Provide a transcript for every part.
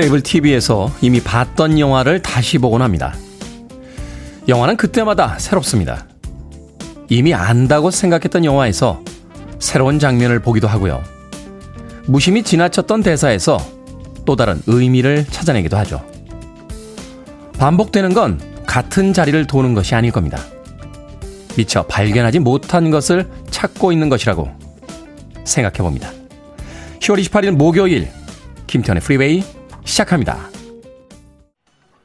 케이블 TV에서 이미 봤던 영화를 다시 보곤 합니다. 영화는 그때마다 새롭습니다. 이미 안다고 생각했던 영화에서 새로운 장면을 보기도 하고요. 무심히 지나쳤던 대사에서 또 다른 의미를 찾아내기도 하죠. 반복되는 건 같은 자리를 도는 것이 아닐 겁니다. 미처 발견하지 못한 것을 찾고 있는 것이라고 생각해 봅니다. 10월 28일 목요일 김태훈의 프리웨이 시작합니다.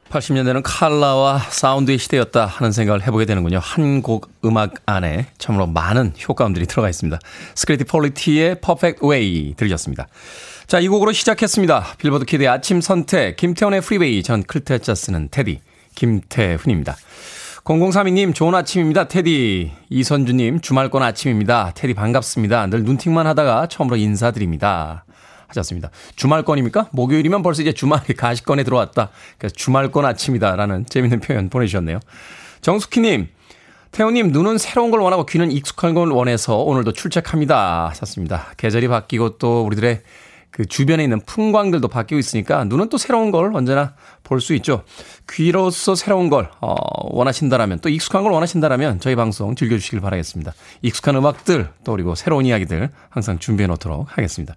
80년대는 칼라와 사운드의 시대였다 하는 생각을 해보게 되는군요. 한곡 음악 안에 참으로 많은 효과음들이 들어가 있습니다. 스크리티 폴리티의 Perfect Way 들으셨습니다. 자, 이 곡으로 시작했습니다. 빌보드 키드의 아침 선택, 김태훈의 프리웨이, 전 클 태 자 쓰는 테디, 김태훈입니다. 0032님, 좋은 아침입니다. 테디. 이선주님, 주말권 아침입니다. 테디 반갑습니다. 늘 눈팅만 하다가 처음으로 인사드립니다. 하셨습니다. 주말권입니까? 목요일이면 벌써 이제 주말이 가시권에 들어왔다. 그래서 주말권 아침이다라는 재밌는 표현 보내주셨네요. 정숙희님, 태호님, 눈은 새로운 걸 원하고 귀는 익숙한 걸 원해서 오늘도 출첵합니다. 하셨습니다. 계절이 바뀌고 또 우리들의 그 주변에 있는 풍광들도 바뀌고 있으니까 눈은 또 새로운 걸 언제나 볼 수 있죠. 귀로서 새로운 걸 어, 원하신다라면 또 익숙한 걸 원하신다라면 저희 방송 즐겨주시길 바라겠습니다. 익숙한 음악들 또 그리고 새로운 이야기들 항상 준비해 놓도록 하겠습니다.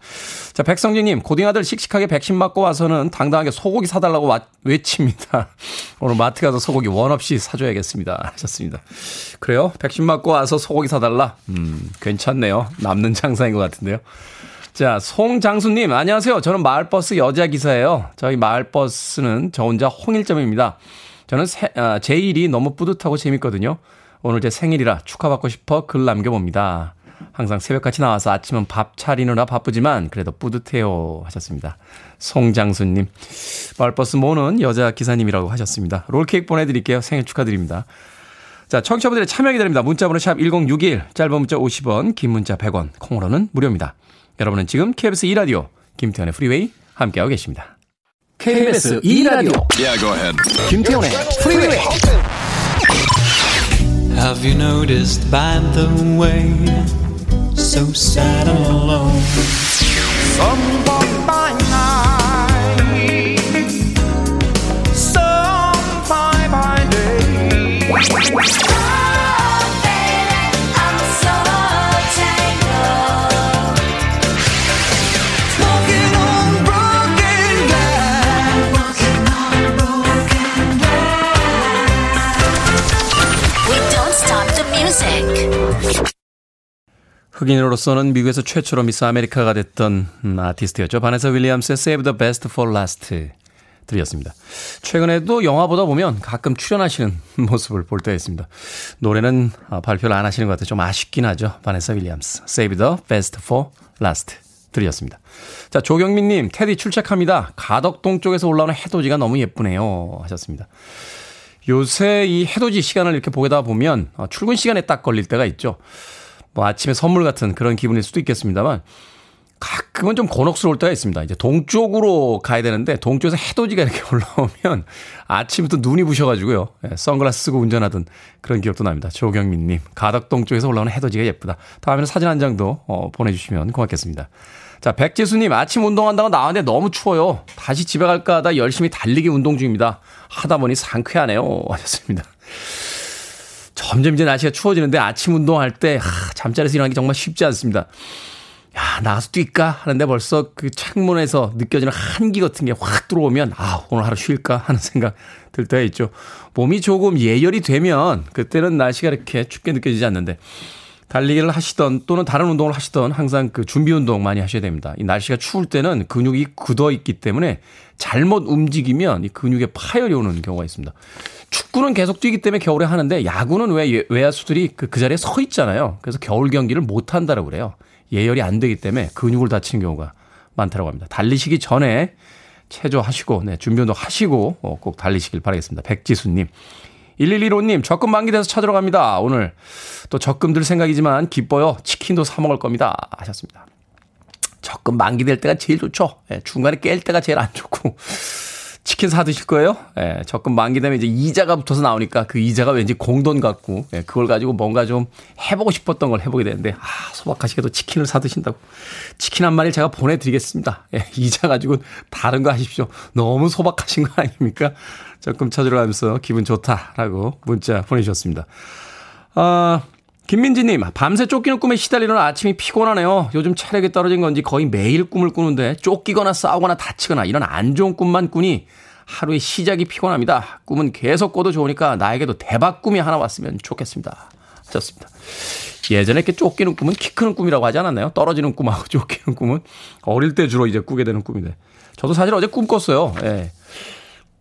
자 백성진님 고딩 아들 씩씩하게 백신 맞고 와서는 당당하게 소고기 사달라고 와, 외칩니다. 오늘 마트 가서 소고기 원 없이 사줘야겠습니다. 하셨습니다. 그래요? 백신 맞고 와서 소고기 사달라? 음 괜찮네요. 남는 장사인 것 같은데요. 자, 송장수님, 안녕하세요. 저는 마을버스 여자 기사예요. 저희 마을버스는 저 혼자 홍일점입니다. 저는 세, 아, 제 일이 너무 뿌듯하고 재밌거든요. 오늘 제 생일이라 축하받고 싶어 글 남겨봅니다. 항상 새벽같이 나와서 아침은 밥 차리느라 바쁘지만 그래도 뿌듯해요 하셨습니다. 송장수님. 마을버스 모는 여자 기사님이라고 하셨습니다. 롤케이크 보내드릴게요. 생일 축하드립니다. 자, 청취자분들의 참여 기다립니다. 문자번호 샵 1061, 짧은 문자 50원, 긴 문자 100원, 콩으로는 무료입니다. 여러분은 지금 KBS 2라디오 김태훈의 프리웨이 함께하고 계십니다. KBS 2라디오 yeah, go ahead. 김태현의 프리웨이 Have you noticed by the way So sad and alone Some walk by night Some fly by day 흑인으로서는 미국에서 최초로 미스 아메리카가 됐던 음, 아티스트였죠. 바네사 윌리엄스의 Save the Best for Last 들이었습니다. 최근에도 영화 보다 보면 가끔 출연하시는 모습을 볼 때가 있습니다. 노래는 아, 발표를 안 하시는 것 같아요. 좀 아쉽긴 하죠. 바네사 윌리엄스 Save the Best for Last 들이었습니다. 자, 조경민님, 테디 출첵합니다. 가덕동 쪽에서 올라오는 해돋이가 너무 예쁘네요. 하셨습니다. 요새 이 해돋이 시간을 이렇게 보다 보면 어, 출근 시간에 딱 걸릴 때가 있죠. 뭐 아침에 선물 같은 그런 기분일 수도 있겠습니다만 가끔은 좀 곤혹스러울 때가 있습니다. 이제 동쪽으로 가야 되는데 동쪽에서 해돋이가 이렇게 올라오면 아침부터 눈이 부셔가지고요. 예, 선글라스 쓰고 운전하던 그런 기억도 납니다. 조경민님 가덕동 쪽에서 올라오는 해돋이가 예쁘다. 다음에는 사진 한 장도 어, 보내주시면 고맙겠습니다. 자 백재수님 아침 운동한다고 나왔는데 너무 추워요. 다시 집에 갈까 하다 열심히 달리기 운동 중입니다. 하다 보니 상쾌하네요. 하셨습니다. 점점 이제 날씨가 추워지는데 아침 운동할 때 하, 잠자리에서 일어나기 정말 쉽지 않습니다. 야, 나가서 뛸까? 하는데 벌써 그 창문에서 느껴지는 한기 같은 게 확 들어오면, 아, 오늘 하루 쉴까? 하는 생각 들 때가 있죠. 몸이 조금 예열이 되면, 그때는 날씨가 이렇게 춥게 느껴지지 않는데, 달리기를 하시던 또는 다른 운동을 하시던 항상 그 준비 운동 많이 하셔야 됩니다. 이 날씨가 추울 때는 근육이 굳어 있기 때문에 잘못 움직이면 이 근육에 파열이 오는 경우가 있습니다. 축구는 계속 뛰기 때문에 겨울에 하는데 야구는 왜 외야수들이 그, 그 자리에 서 있잖아요. 그래서 겨울 경기를 못 한다라고 그래요. 예열이 안 되기 때문에 근육을 다치는 경우가 많다고 합니다. 달리시기 전에 체조하시고 네, 준비 운동 하시고 어, 꼭 달리시길 바라겠습니다. 백지수님. 1115님, 적금 만기돼서 찾으러 갑니다. 오늘 또 적금 들 생각이지만 기뻐요. 치킨도 사 먹을 겁니다. 하셨습니다. 적금 만기될 때가 제일 좋죠. 네, 중간에 깰 때가 제일 안 좋고 치킨 사 드실 거예요? 예, 적금 만기 되면 이제 이자가 붙어서 나오니까 그 이자가 왠지 공돈 같고, 예, 그걸 가지고 뭔가 좀 해보고 싶었던 걸 해보게 되는데, 아, 소박하시게도 치킨을 사 드신다고. 치킨 한 마리 제가 보내드리겠습니다. 예, 이자 가지고 다른 거 하십시오. 너무 소박하신 거 아닙니까? 적금 찾으러 가면서 기분 좋다라고 문자 보내주셨습니다. 아, 김민지님, 밤새 쫓기는 꿈에 시달리는 아침이 피곤하네요. 요즘 체력이 떨어진 건지 거의 매일 꿈을 꾸는데 쫓기거나 싸우거나 다치거나 이런 안 좋은 꿈만 꾸니 하루의 시작이 피곤합니다. 꿈은 계속 꿔도 좋으니까 나에게도 대박 꿈이 하나 왔으면 좋겠습니다. 좋습니다. 예전에 이렇게 쫓기는 꿈은 키 크는 꿈이라고 하지 않았나요? 떨어지는 꿈하고 쫓기는 꿈은 어릴 때 주로 이제 꾸게 되는 꿈인데. 저도 사실 어제 꿈 꿨어요. 예.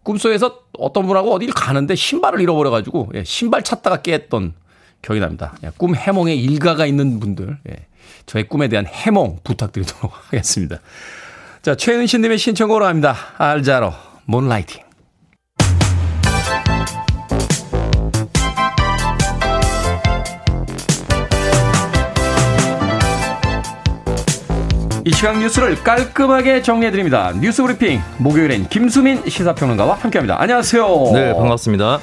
꿈속에서 어떤 분하고 어디를 가는데 신발을 잃어버려가지고 예, 신발 찾다가 깼던 기억이 납니다. 예, 꿈 해몽에 일가가 있는 분들, 예, 저의 꿈에 대한 해몽 부탁드리도록 하겠습니다. 자, 최은신님의 신청곡으로 합니다. 알자로, 문라이팅. 이 시각 뉴스를 깔끔하게 정리해드립니다. 뉴스 브리핑 목요일엔 김수민 시사평론가와 함께합니다. 안녕하세요. 네, 반갑습니다.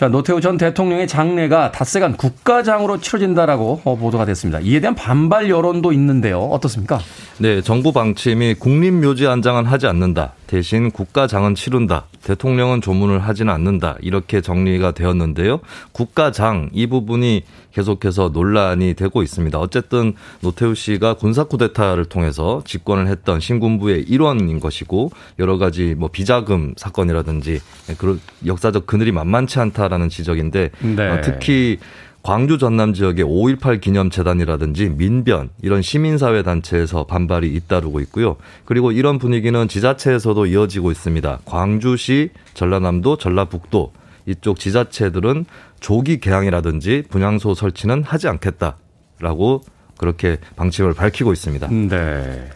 자, 노태우 전 대통령의 장례가 닷새간 국가장으로 치러진다라고 어, 보도가 됐습니다. 이에 대한 반발 여론도 있는데요. 어떻습니까? 네, 정부 방침이 국립묘지 안장은 하지 않는다. 대신 국가장은 치른다. 대통령은 조문을 하지는 않는다. 이렇게 정리가 되었는데요. 국가장 이 부분이 계속해서 논란이 되고 있습니다. 어쨌든 노태우 씨가 군사 쿠데타를 통해서 집권을 했던 신군부의 일원인 것이고 여러 가지 뭐 비자금 사건이라든지 그런 역사적 그늘이 만만치 않다라는 지적인데 네. 어, 특히 광주 전남 지역의 5.18 기념재단이라든지 민변 이런 시민사회 단체에서 반발이 잇따르고 있고요. 그리고 이런 분위기는 지자체에서도 이어지고 있습니다. 광주시, 전라남도, 전라북도 이쪽 지자체들은 조기 개항이라든지 분향소 설치는 하지 않겠다라고 그렇게 방침을 밝히고 있습니다. 네.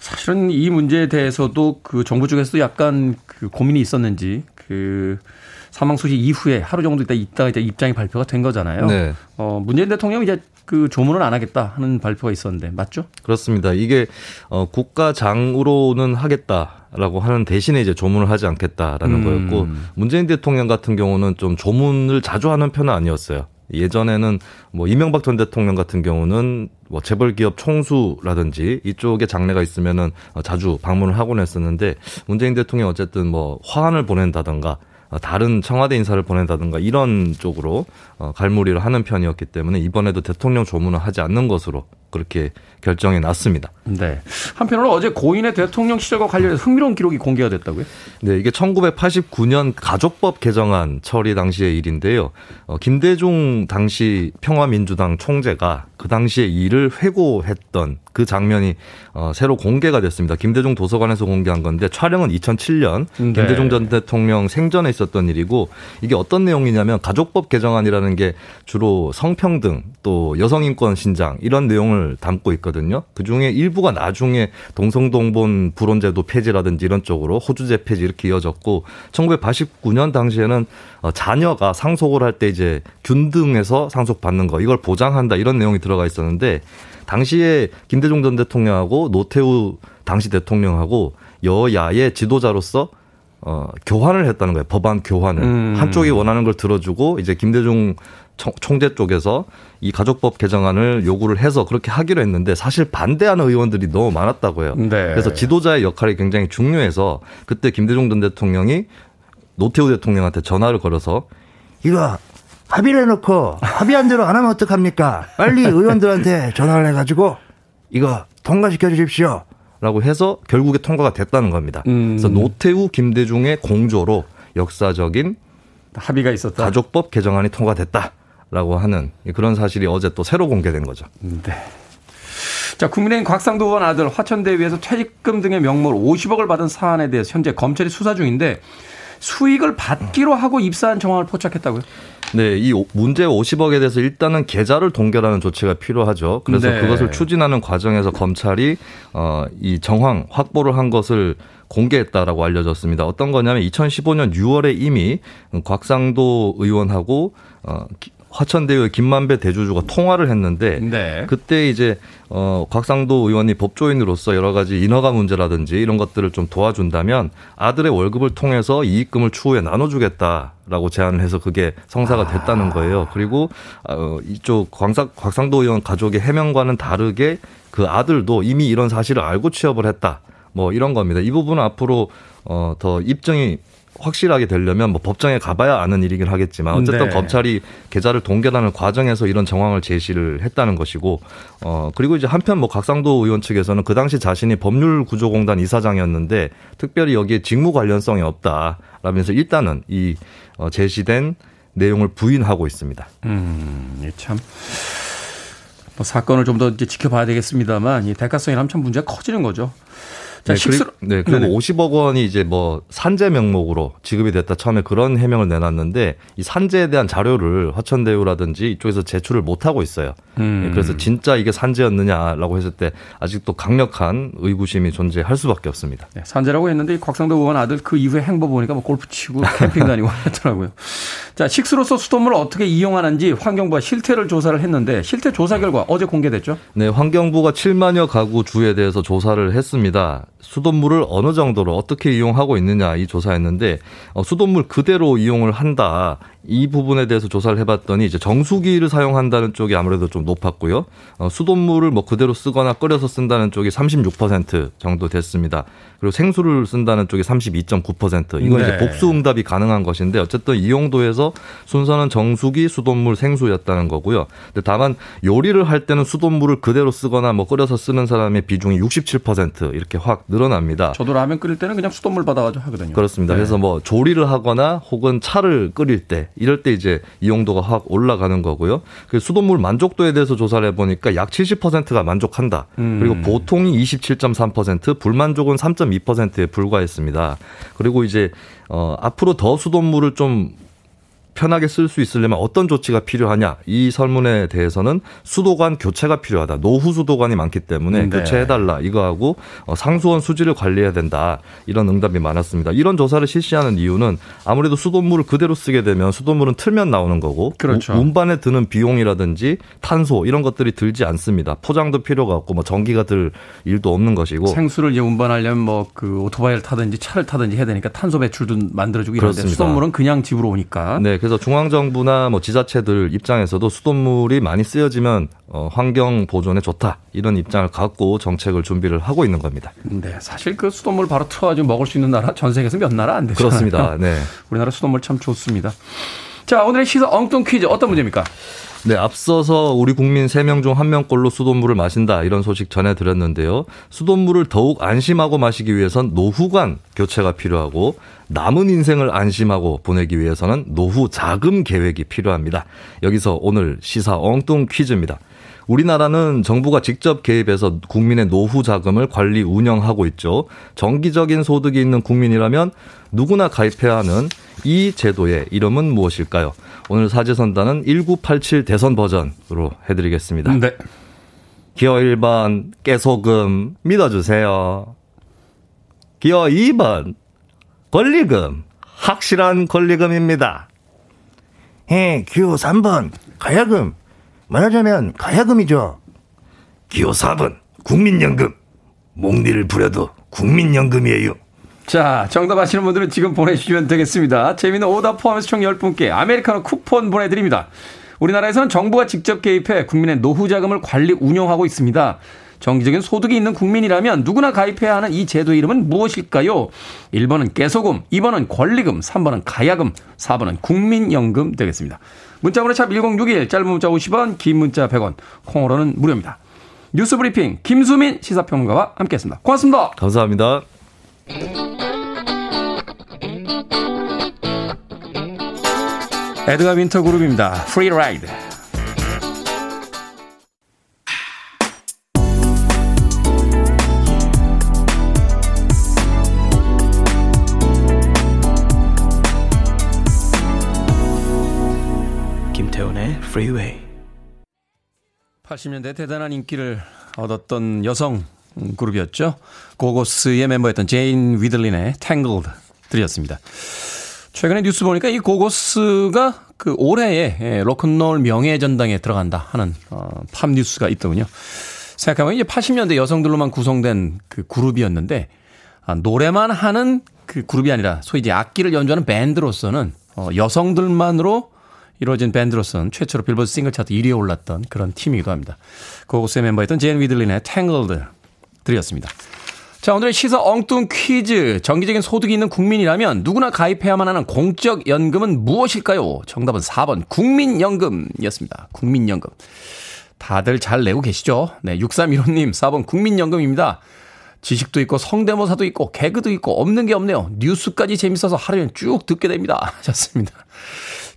사실은 이 문제에 대해서도 그 정부 쪽에서도 약간 그 고민이 있었는지 그 사망 소식 이후에 하루 정도 있다 있다가 이제 입장이 발표가 된 거잖아요. 네. 어 문재인 대통령이 이제 그 조문을 안 하겠다 하는 발표가 있었는데 맞죠? 그렇습니다. 이게 어 국가장으로는 하겠다. 라고 하는 대신에 이제 조문을 하지 않겠다라는 음. 거였고 문재인 대통령 같은 경우는 좀 조문을 자주 하는 편은 아니었어요. 예전에는 뭐 이명박 전 대통령 같은 경우는 뭐 재벌 기업 총수라든지 이쪽에 장례가 있으면은 자주 방문을 하곤 했었는데 문재인 대통령 어쨌든 뭐 화환을 보낸다던가 다른 청와대 인사를 보낸다든가 이런 쪽으로 어, 갈무리를 하는 편이었기 때문에 이번에도 대통령 조문을 하지 않는 것으로 그렇게 결정이 났습니다. 네. 한편으로 어제 고인의 대통령 시절과 관련해서 흥미로운 기록이 공개가 됐다고요? 네, 이게 1989년 가족법 개정안 처리 당시의 일인데요. 어, 김대중 당시 평화민주당 총재가 그 당시에 일을 회고했던 그 장면이 어, 새로 공개가 됐습니다. 김대중 도서관에서 공개한 건데 촬영은 2007년 네. 김대중 전 대통령 생전에 있었던 일이고 이게 어떤 내용이냐면 가족법 개정안이라는 게 주로 성평등 또 여성인권 신장 이런 내용을 담고 있거든요. 그 중에 일부가 나중에 동성동본 불혼제도 폐지라든지 이런 쪽으로 호주제 폐지 이렇게 이어졌고 1989년 당시에는 어, 자녀가 상속을 할 때 이제 균등해서 상속받는 거 이걸 보장한다 이런 내용이 들어가 있었는데 당시에 김대중 전 대통령하고 노태우 당시 대통령하고 여야의 지도자로서 어, 교환을 했다는 거예요. 법안 교환을. 음. 한쪽이 원하는 걸 들어주고 이제 김대중 총 재 쪽에서 이 가족법 개정안을 요구를 해서 그렇게 하기로 했는데 사실 반대하는 의원들이 너무 많았다고요. 네. 그래서 지도자의 역할이 굉장히 중요해서 그때 김대중 전 대통령이 노태우 대통령한테 전화를 걸어서 이거 합의를 해놓고 합의한 대로 안 하면 어떡합니까? 빨리 의원들한테 전화를 해가지고 이거 통과시켜 주십시오. 라고 해서 결국에 통과가 됐다는 겁니다. 음. 그래서 노태우, 김대중의 공조로 역사적인 합의가 있었다. 가족법 개정안이 통과됐다라고 하는 그런 사실이 어제 또 새로 공개된 거죠. 네. 자, 국민의힘 곽상도 의원 아들 화천대유에서 퇴직금 등의 명목을 50억을 받은 사안에 대해서 현재 검찰이 수사 중인데 수익을 받기로 하고 입사한 정황을 포착했다고요? 네, 이 문제 50억에 대해서 일단은 계좌를 동결하는 조치가 필요하죠. 그래서 네. 그것을 추진하는 과정에서 검찰이 어, 이 정황 확보를 한 것을 공개했다라고 알려졌습니다. 어떤 거냐면 2015년 6월에 이미 곽상도 의원하고 어, 화천대유 김만배 대주주가 통화를 했는데 네. 그때 이제 어 곽상도 의원이 법조인으로서 여러 가지 인허가 문제라든지 이런 것들을 좀 도와준다면 아들의 월급을 통해서 이익금을 추후에 나눠주겠다라고 제안을 해서 그게 성사가 됐다는 거예요. 그리고 어 이쪽 곽상, 곽상도 의원 가족의 해명과는 다르게 그 아들도 이미 이런 사실을 알고 취업을 했다. 뭐 이런 겁니다. 이 부분은 앞으로 어더 입증이 확실하게 되려면 뭐 법정에 가봐야 아는 일이긴 하겠지만 어쨌든 네. 검찰이 계좌를 동결하는 과정에서 이런 정황을 제시를 했다는 것이고 어 그리고 이제 한편 뭐 각상도 의원 측에서는 그 당시 자신이 법률구조공단 이사장이었는데 특별히 여기에 직무 관련성이 없다라면서 일단은 이 어, 제시된 내용을 부인하고 있습니다. 음, 참. 뭐 사건을 좀 더 이제 지켜봐야 되겠습니다만 이 대가성이 참 문제가 커지는 거죠. 자, 네, 식수... 그리, 네, 그리고 네네. 50억 원이 이제 뭐 산재 명목으로 지급이 됐다 처음에 그런 해명을 내놨는데 이 산재에 대한 자료를 화천대유라든지 이쪽에서 제출을 못 하고 있어요. 음. 네, 그래서 진짜 이게 산재였느냐라고 했을 때 아직도 강력한 의구심이 존재할 수밖에 없습니다. 네, 산재라고 했는데 곽상도 의원 아들 그 이후에 행보 보니까 뭐 골프 치고 캠핑 다니고 하더라고요. 자, 식수로서 수돗물을 어떻게 이용하는지 환경부가 실태를 조사를 했는데 실태 조사 결과 어제 공개됐죠? 네, 환경부가 7만여 가구 주에 대해서 조사를 했습니다. 수돗물을 어느 정도로 어떻게 이용하고 있느냐 이 조사했는데 어, 수돗물 그대로 이용을 한다. 이 부분에 대해서 조사를 해봤더니 이제 정수기를 사용한다는 쪽이 아무래도 좀 높았고요. 어, 수돗물을 뭐 그대로 쓰거나 끓여서 쓴다는 쪽이 36% 정도 됐습니다. 그리고 생수를 쓴다는 쪽이 32.9%. 이건 네. 이제 복수 응답이 가능한 것인데 어쨌든 이용도에서 순서는 정수기, 수돗물, 생수였다는 거고요. 근데 다만 요리를 할 때는 수돗물을 그대로 쓰거나 뭐 끓여서 쓰는 사람의 비중이 67% 이렇게 확 늘어납니다. 저도 라면 끓일 때는 그냥 수돗물 받아가지고 하거든요. 그렇습니다. 네. 그래서 뭐 조리를 하거나 혹은 차를 끓일 때 이럴 때 이제 이용도가 확 올라가는 거고요. 그 수돗물 만족도에 대해서 조사를 해보니까 약 70%가 만족한다. 음. 그리고 보통이 27.3%, 불만족은 3.2%에 불과했습니다. 그리고 이제 어 앞으로 더 수돗물을 좀 편하게 쓸 수 있으려면 어떤 조치가 필요하냐? 이 설문에 대해서는 수도관 교체가 필요하다. 노후 수도관이 많기 때문에 네. 교체해달라. 이거하고 어, 상수원 수질을 관리해야 된다. 이런 응답이 많았습니다. 이런 조사를 실시하는 이유는 아무래도 수돗물을 그대로 쓰게 되면 수돗물은 틀면 나오는 거고 그렇죠. 운반에 드는 비용이라든지 탄소 이런 것들이 들지 않습니다. 포장도 필요가 없고 뭐 전기가 들 일도 없는 것이고. 생수를 이제 운반하려면 뭐 그 오토바이를 타든지 차를 타든지 해야 되니까 탄소 배출도 만들어주고 이런데 수돗물은 그냥 집으로 오니까. 네 그래서 중앙정부나 뭐 지자체들 입장에서도 수돗물이 많이 쓰여지면 어, 환경 보존에 좋다 이런 입장을 갖고 정책을 준비를 하고 있는 겁니다. 네, 사실 그 수돗물 바로 틀어가지고 먹을 수 있는 나라 전 세계에서 몇 나라 안 되잖아요. 그렇습니다. 네, 우리나라 수돗물 참 좋습니다. 자, 오늘의 시사 엉뚱 퀴즈 어떤 문제입니까? 네, 앞서서 우리 국민 3명 중 1명꼴로 수돗물을 마신다 이런 소식 전해드렸는데요. 수돗물을 더욱 안심하고 마시기 위해선 노후관 교체가 필요하고 남은 인생을 안심하고 보내기 위해서는 노후 자금 계획이 필요합니다. 여기서 오늘 시사 엉뚱 퀴즈입니다. 우리나라는 정부가 직접 개입해서 국민의 노후 자금을 관리 운영하고 있죠. 정기적인 소득이 있는 국민이라면 누구나 가입해야 하는 이 제도의 이름은 무엇일까요? 오늘 사제선단은 1987 대선 버전으로 해드리겠습니다. 네. 기어 1번 깨소금 믿어주세요. 기어 2번 권리금 확실한 권리금입니다. 예, 기호 3번 가야금 말하자면 가야금이죠. 기호 4번 국민연금 목리를 부려도 국민연금이에요. 자, 정답 아시는 분들은 지금 보내주시면 되겠습니다. 재미는 오답 포함해서 총 10분께 아메리카노 쿠폰 보내드립니다. 우리나라에서는 정부가 직접 개입해 국민의 노후 자금을 관리 운영하고 있습니다. 정기적인 소득이 있는 국민이라면 누구나 가입해야 하는 이 제도 이름은 무엇일까요? 1번은 깨소금, 2번은 권리금, 3번은 가야금, 4번은 국민연금 되겠습니다. 문자번호 샵 1061, 짧은 문자 50원, 긴 문자 100원, 콩으로는 무료입니다. 뉴스 브리핑 김수민 시사평론가와 함께했습니다. 고맙습니다. 감사합니다. 에드가 윈터 그룹입니다. Free Ride. 김태훈의 프리웨이 80년대 대단한 인기를 얻었던 여성 그룹이었죠. 고고스의 멤버였던 제인 위들린의 Tangled 들이었습니다. 최근에 뉴스 보니까 이 고고스가 그 올해의 예, 로큰롤 명예전당에 들어간다 하는 어, 팝 뉴스가 있더군요. 생각해보면 이제 80년대 여성들로만 구성된 그 그룹이었는데 아, 노래만 하는 그 그룹이 아니라 소위 이제 악기를 연주하는 밴드로서는 어, 여성들만으로 이루어진 밴드로서는 최초로 빌보드 싱글 차트 1위에 올랐던 그런 팀이기도 합니다. Go-Go's의 멤버였던 제인 위들린의 Tangled 들으셨습니다. 자, 오늘의 시사 엉뚱 퀴즈. 정기적인 소득이 있는 국민이라면 누구나 가입해야만 하는 공적 연금은 무엇일까요? 정답은 4번 국민연금이었습니다. 국민연금. 다들 잘 내고 계시죠? 네, 6315님 4번 국민연금입니다. 지식도 있고 성대모사도 있고 개그도 있고 없는 게 없네요. 뉴스까지 재밌어서 하루엔 쭉 듣게 됩니다. 하셨습니다.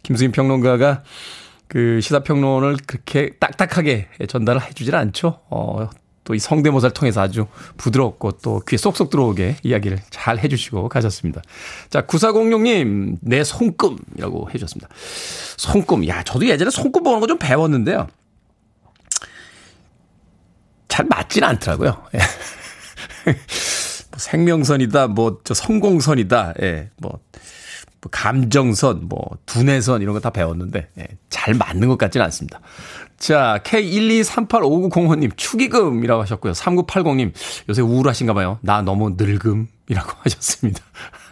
김수인 평론가가 그 시사평론을 그렇게 딱딱하게 전달을 해주질 않죠. 어, 또 이 성대모사를 통해서 아주 부드럽고 또 귀에 쏙쏙 들어오게 이야기를 잘 해주시고 가셨습니다. 자, 9406님, 내 손금이라고 해주셨습니다. 손금. 야, 저도 예전에 손금 보는 거 좀 배웠는데요. 잘 맞진 않더라고요. 예. 뭐 생명선이다, 뭐, 저 성공선이다, 예, 뭐, 뭐 감정선, 뭐, 두뇌선 이런 거 다 배웠는데, 예, 잘 맞는 것 같지는 않습니다. 자, K1238590님, 축의금이라고 하셨고요. 3980님, 요새 우울하신가 봐요. 나 너무 늙음이라고 하셨습니다.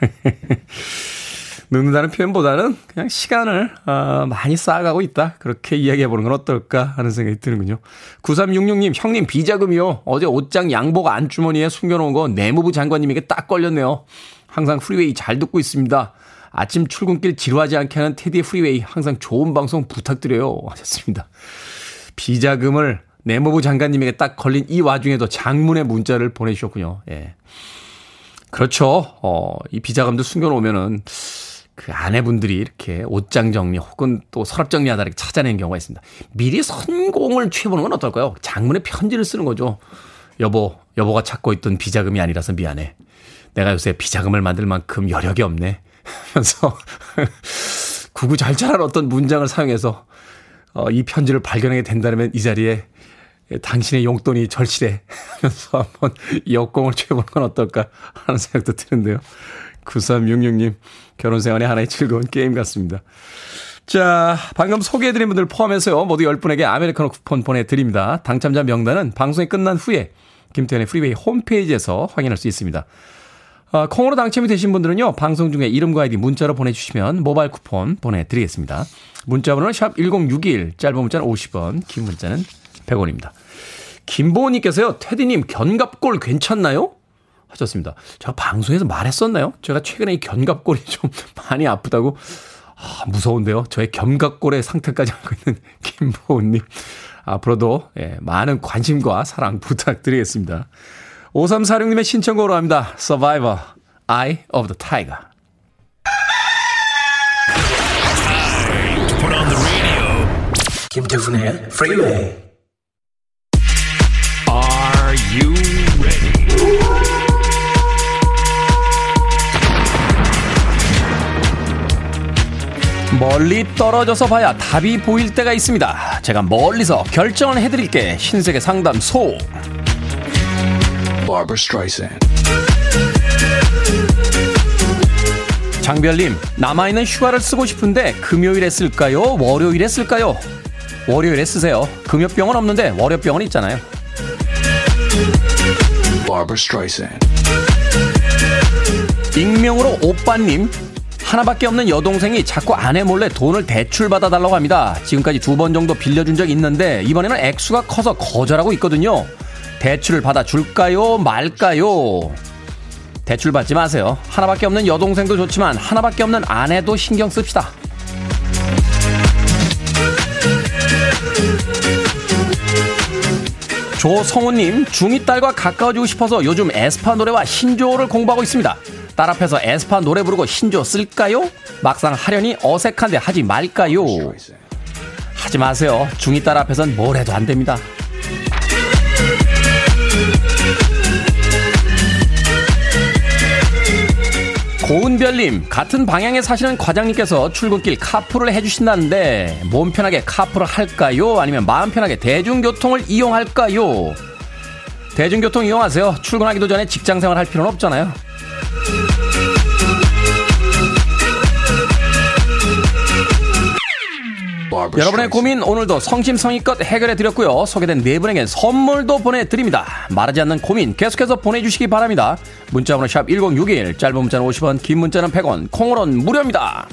늙는다는 표현보다는 그냥 시간을 어, 많이 쌓아가고 있다. 그렇게 이야기해 보는 건 어떨까 하는 생각이 드는군요. 9366님, 형님 비자금이요. 어제 옷장 양복 안주머니에 숨겨놓은 거 내무부 장관님에게 딱 걸렸네요. 항상 프리웨이 잘 듣고 있습니다. 아침 출근길 지루하지 않게 하는 테디의 프리웨이 항상 좋은 방송 부탁드려요. 하셨습니다. 비자금을 내무부 장관님에게 딱 걸린 이 와중에도 장문의 문자를 보내주셨군요. 예. 그렇죠. 어, 이 비자금도 숨겨놓으면은 그 아내분들이 이렇게 옷장 정리 혹은 또 서랍 정리하다 이렇게 찾아내는 경우가 있습니다. 미리 선공을 취해보는 건 어떨까요? 장문의 편지를 쓰는 거죠. 여보, 여보가 찾고 있던 비자금이 아니라서 미안해. 내가 요새 비자금을 만들 만큼 여력이 없네. 하면서 구구 잘잘한 어떤 문장을 사용해서 어, 이 편지를 발견하게 된다면 이 자리에 당신의 용돈이 절실해 하면서 한번 역공을 취해보는 건 어떨까 하는 생각도 드는데요. 9366님, 결혼 생활의 하나의 즐거운 게임 같습니다. 자, 방금 소개해드린 분들 포함해서요, 모두 10분에게 아메리카노 쿠폰 보내드립니다. 당첨자 명단은 방송이 끝난 후에 김태훈의 프리웨이 홈페이지에서 확인할 수 있습니다. 어, 콩으로 당첨이 되신 분들은요, 방송 중에 이름과 아이디 문자로 보내주시면 모바일 쿠폰 보내드리겠습니다. 문자 번호는 샵 1061, 짧은 문자는 50원, 긴 문자는 100원입니다. 김보은님께서요, 테디님, 견갑골 괜찮나요? 하셨습니다. 제가 방송에서 말했었나요? 제가 최근에 이 견갑골이 좀 많이 아프다고. 아, 무서운데요. 저의 견갑골의 상태까지 알고 있는 김보은님. 앞으로도 예, 많은 관심과 사랑 부탁드리겠습니다. 5346님의 신청곡으로 합니다. Survivor, Eye of the Tiger. 김태훈의 Freeway. Are you ready? 멀리 떨어져서 봐야 답이 보일 때가 있습니다. 제가 멀리서 결정을 해드릴게. 신세계 상담소. Barbara Streisand. 장별님, 남아있는 휴가를 쓰고 싶은데 금요일에 쓸까요? 월요일에 쓸까요? 월요일에 쓰세요. 금요병은 없는데 월요병은 있잖아요. Barbara Streisand. 익명으로 오빠님, 하나밖에 없는 여동생이 자꾸 아내 몰래 돈을 대출받아 달라고 합니다. 지금까지 두 번 정도 빌려준 적 있는데 이번에는 액수가 커서 거절하고 있거든요. 대출을 받아 줄까요? 말까요? 대출 받지 마세요. 하나밖에 없는 여동생도 좋지만 하나밖에 없는 아내도 신경 씁시다. 조성우님, 중2 딸과 가까워지고 싶어서 요즘 에스파 노래와 신조어를 공부하고 있습니다. 딸 앞에서 에스파 노래 부르고 신조어 쓸까요? 막상 하려니 어색한데 하지 말까요? 하지 마세요. 중2 딸 앞에선 뭘 해도 안 됩니다. 고은별님, 같은 방향에 사시는 과장님께서 출근길 카풀을 해주신다는데, 몸 편하게 카풀을 할까요? 아니면 마음 편하게 대중교통을 이용할까요? 대중교통 이용하세요. 출근하기도 전에 직장 생활 할 필요는 없잖아요. 여러분의. 고민 오늘도 성심성의껏 해결해 드렸고요. 소개된 네 분에겐 선물도 보내드립니다. 마르지 않는 고민 계속해서 보내주시기 바랍니다. 문자번호 샵 1061, 짧은 문자는 50원, 긴 문자는 100원, 콩으로는 무료입니다.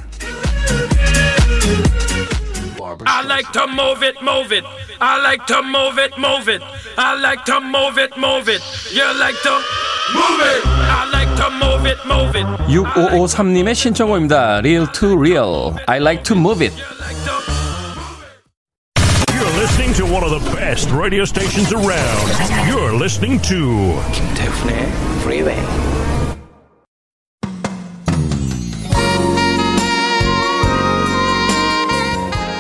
I like to move it, move it. I like to move it, move it. I like to move it, move it. You like to move it. I like to move it, move it. 6553님의 신청곡입니다. Real to Real. I like to move it. Listening to one of the best radio stations around. You're listening to 김태훈의 Freeway.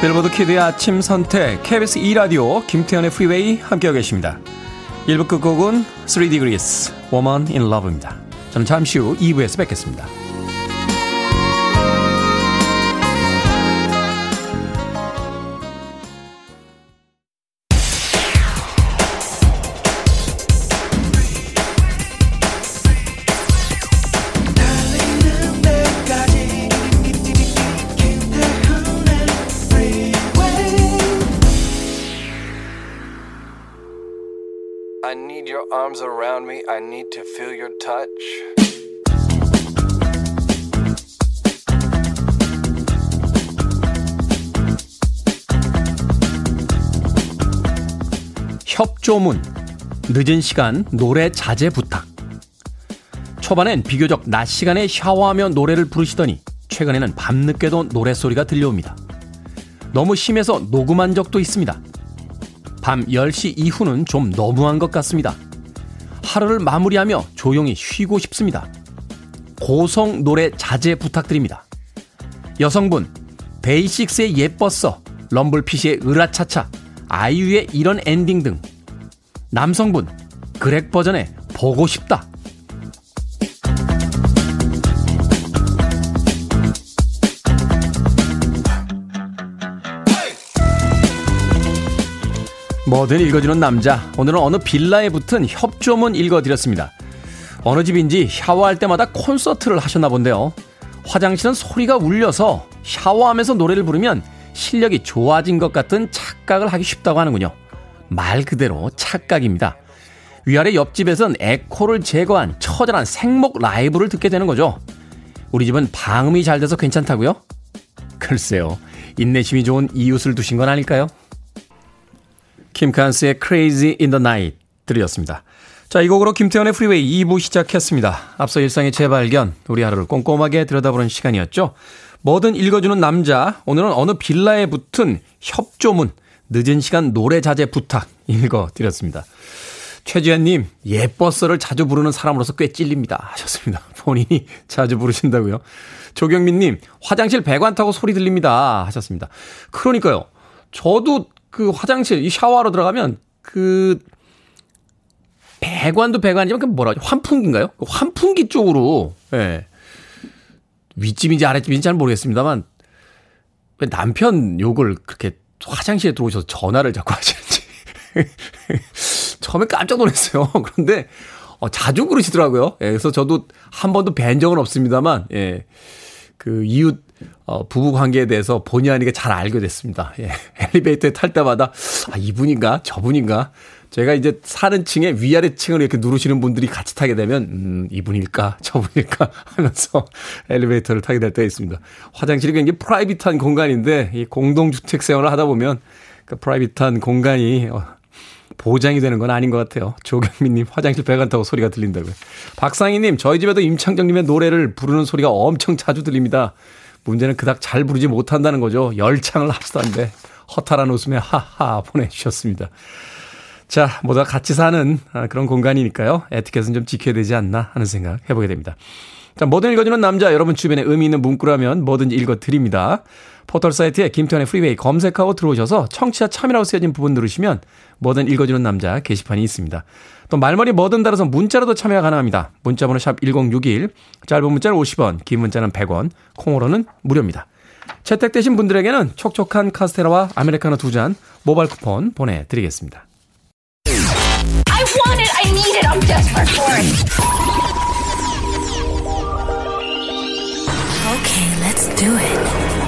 빌보드 Kid의 아침 선택 KBS 2 라디오 김태훈의 프리웨이 함께하고 계십니다. 1부 끝곡은 3degrees Woman in Love입니다. 저는 잠시 후 2부에서 뵙겠습니다. Arms around me. I need to feel your touch. 협조문, 늦은 시간 노래 자제 부탁. 초반엔 비교적 낮 시간에 샤워하며 노래를 부르시더니 최근에는 밤늦게도 노래소리가 들려옵니다. 너무 심해서 녹음한 적도 있습니다. 밤 10시 이후는 좀 너무한 것 같습니다. 하루를 마무리하며 조용히 쉬고 싶습니다. 고성 노래 자제 부탁드립니다. 여성분, 데이식스의 예뻤어, 럼블피쉬의 으라차차, 아이유의 이런 엔딩 등. 남성분, 그렉 버전의 보고 싶다. 뭐든 읽어주는 남자. 오늘은 어느 빌라에 붙은 협조문 읽어드렸습니다. 어느 집인지 샤워할 때마다 콘서트를 하셨나 본데요. 화장실은 소리가 울려서 샤워하면서 노래를 부르면 실력이 좋아진 것 같은 착각을 하기 쉽다고 하는군요. 말 그대로 착각입니다. 위아래 옆집에선 에코를 제거한 처절한 생목 라이브를 듣게 되는 거죠. 우리 집은 방음이 잘 돼서 괜찮다고요? 글쎄요. 인내심이 좋은 이웃을 두신 건 아닐까요? 킴 칸스의 Crazy in the Night 들으셨습니다. 자, 이 곡으로 김태훈의 프리웨이 2부 시작했습니다. 앞서 일상의 재발견, 우리 하루를 꼼꼼하게 들여다보는 시간이었죠. 뭐든 읽어주는 남자, 오늘은 어느 빌라에 붙은 협조문, 늦은 시간 노래 자제 부탁 읽어드렸습니다. 최지현님, 예뻐서를 자주 부르는 사람으로서 꽤 찔립니다. 하셨습니다. 본인이 자주 부르신다고요. 조경민님, 화장실 배관 타고 소리 들립니다. 하셨습니다. 그러니까요. 저도 그 화장실, 이 샤워하러 들어가면 그 배관도 배관이지만 그 뭐라 하죠? 환풍기인가요? 그 환풍기 쪽으로, 예. 윗집인지 아랫집인지 잘 모르겠습니다만, 왜 남편 욕을 그렇게 화장실에 들어오셔서 전화를 자꾸 하시는지. 처음에 깜짝 놀랐어요. 그런데, 어, 자주 그러시더라고요. 예, 그래서 저도 한 번도 뵌 적은 없습니다만, 예. 그 이웃, 어, 부부 관계에 대해서 본의 아니게 잘 알게 됐습니다. 예. 엘리베이터에 탈 때마다, 아, 이분인가? 저분인가? 제가 이제 사는 층에 위아래 층을 이렇게 누르시는 분들이 같이 타게 되면, 음, 이분일까? 저분일까? 하면서 엘리베이터를 타게 될 때가 있습니다. 화장실이 굉장히 private한 공간인데, 이 공동주택 생활을 하다 보면, 그 private한 공간이, 어, 보장이 되는 건 아닌 것 같아요. 조경민님 화장실 배관 타고 소리가 들린다고요. 박상희님 저희 집에도 임창정님의 노래를 부르는 소리가 엄청 자주 들립니다. 문제는 그닥 잘 부르지 못한다는 거죠. 열창을 하시던데 허탈한 웃음에 하하 보내주셨습니다. 자, 모두가 같이 사는 아, 그런 공간이니까요. 에티켓은 좀 지켜야 되지 않나 하는 생각 해보게 됩니다. 자, 뭐든 읽어주는 남자, 여러분 주변에 의미 있는 문구라면 뭐든지 읽어드립니다. 포털 사이트에 김태훈의 프리웨이 검색하고 들어오셔서 청취자 참여라고 쓰여진 부분 누르시면 뭐든 읽어주는 남자 게시판이 있습니다. 또 말머리 뭐든 달아서 문자로도 참여가 가능합니다. 문자번호 샵 1061, 짧은 문자는 50원, 긴 문자는 100원, 콩으로는 무료입니다. 채택되신 분들에게는 촉촉한 카스테라와 아메리카노 두 잔 모바일 쿠폰 보내드리겠습니다. I want it. I need it. I'm desperate for it. Okay, let's do it.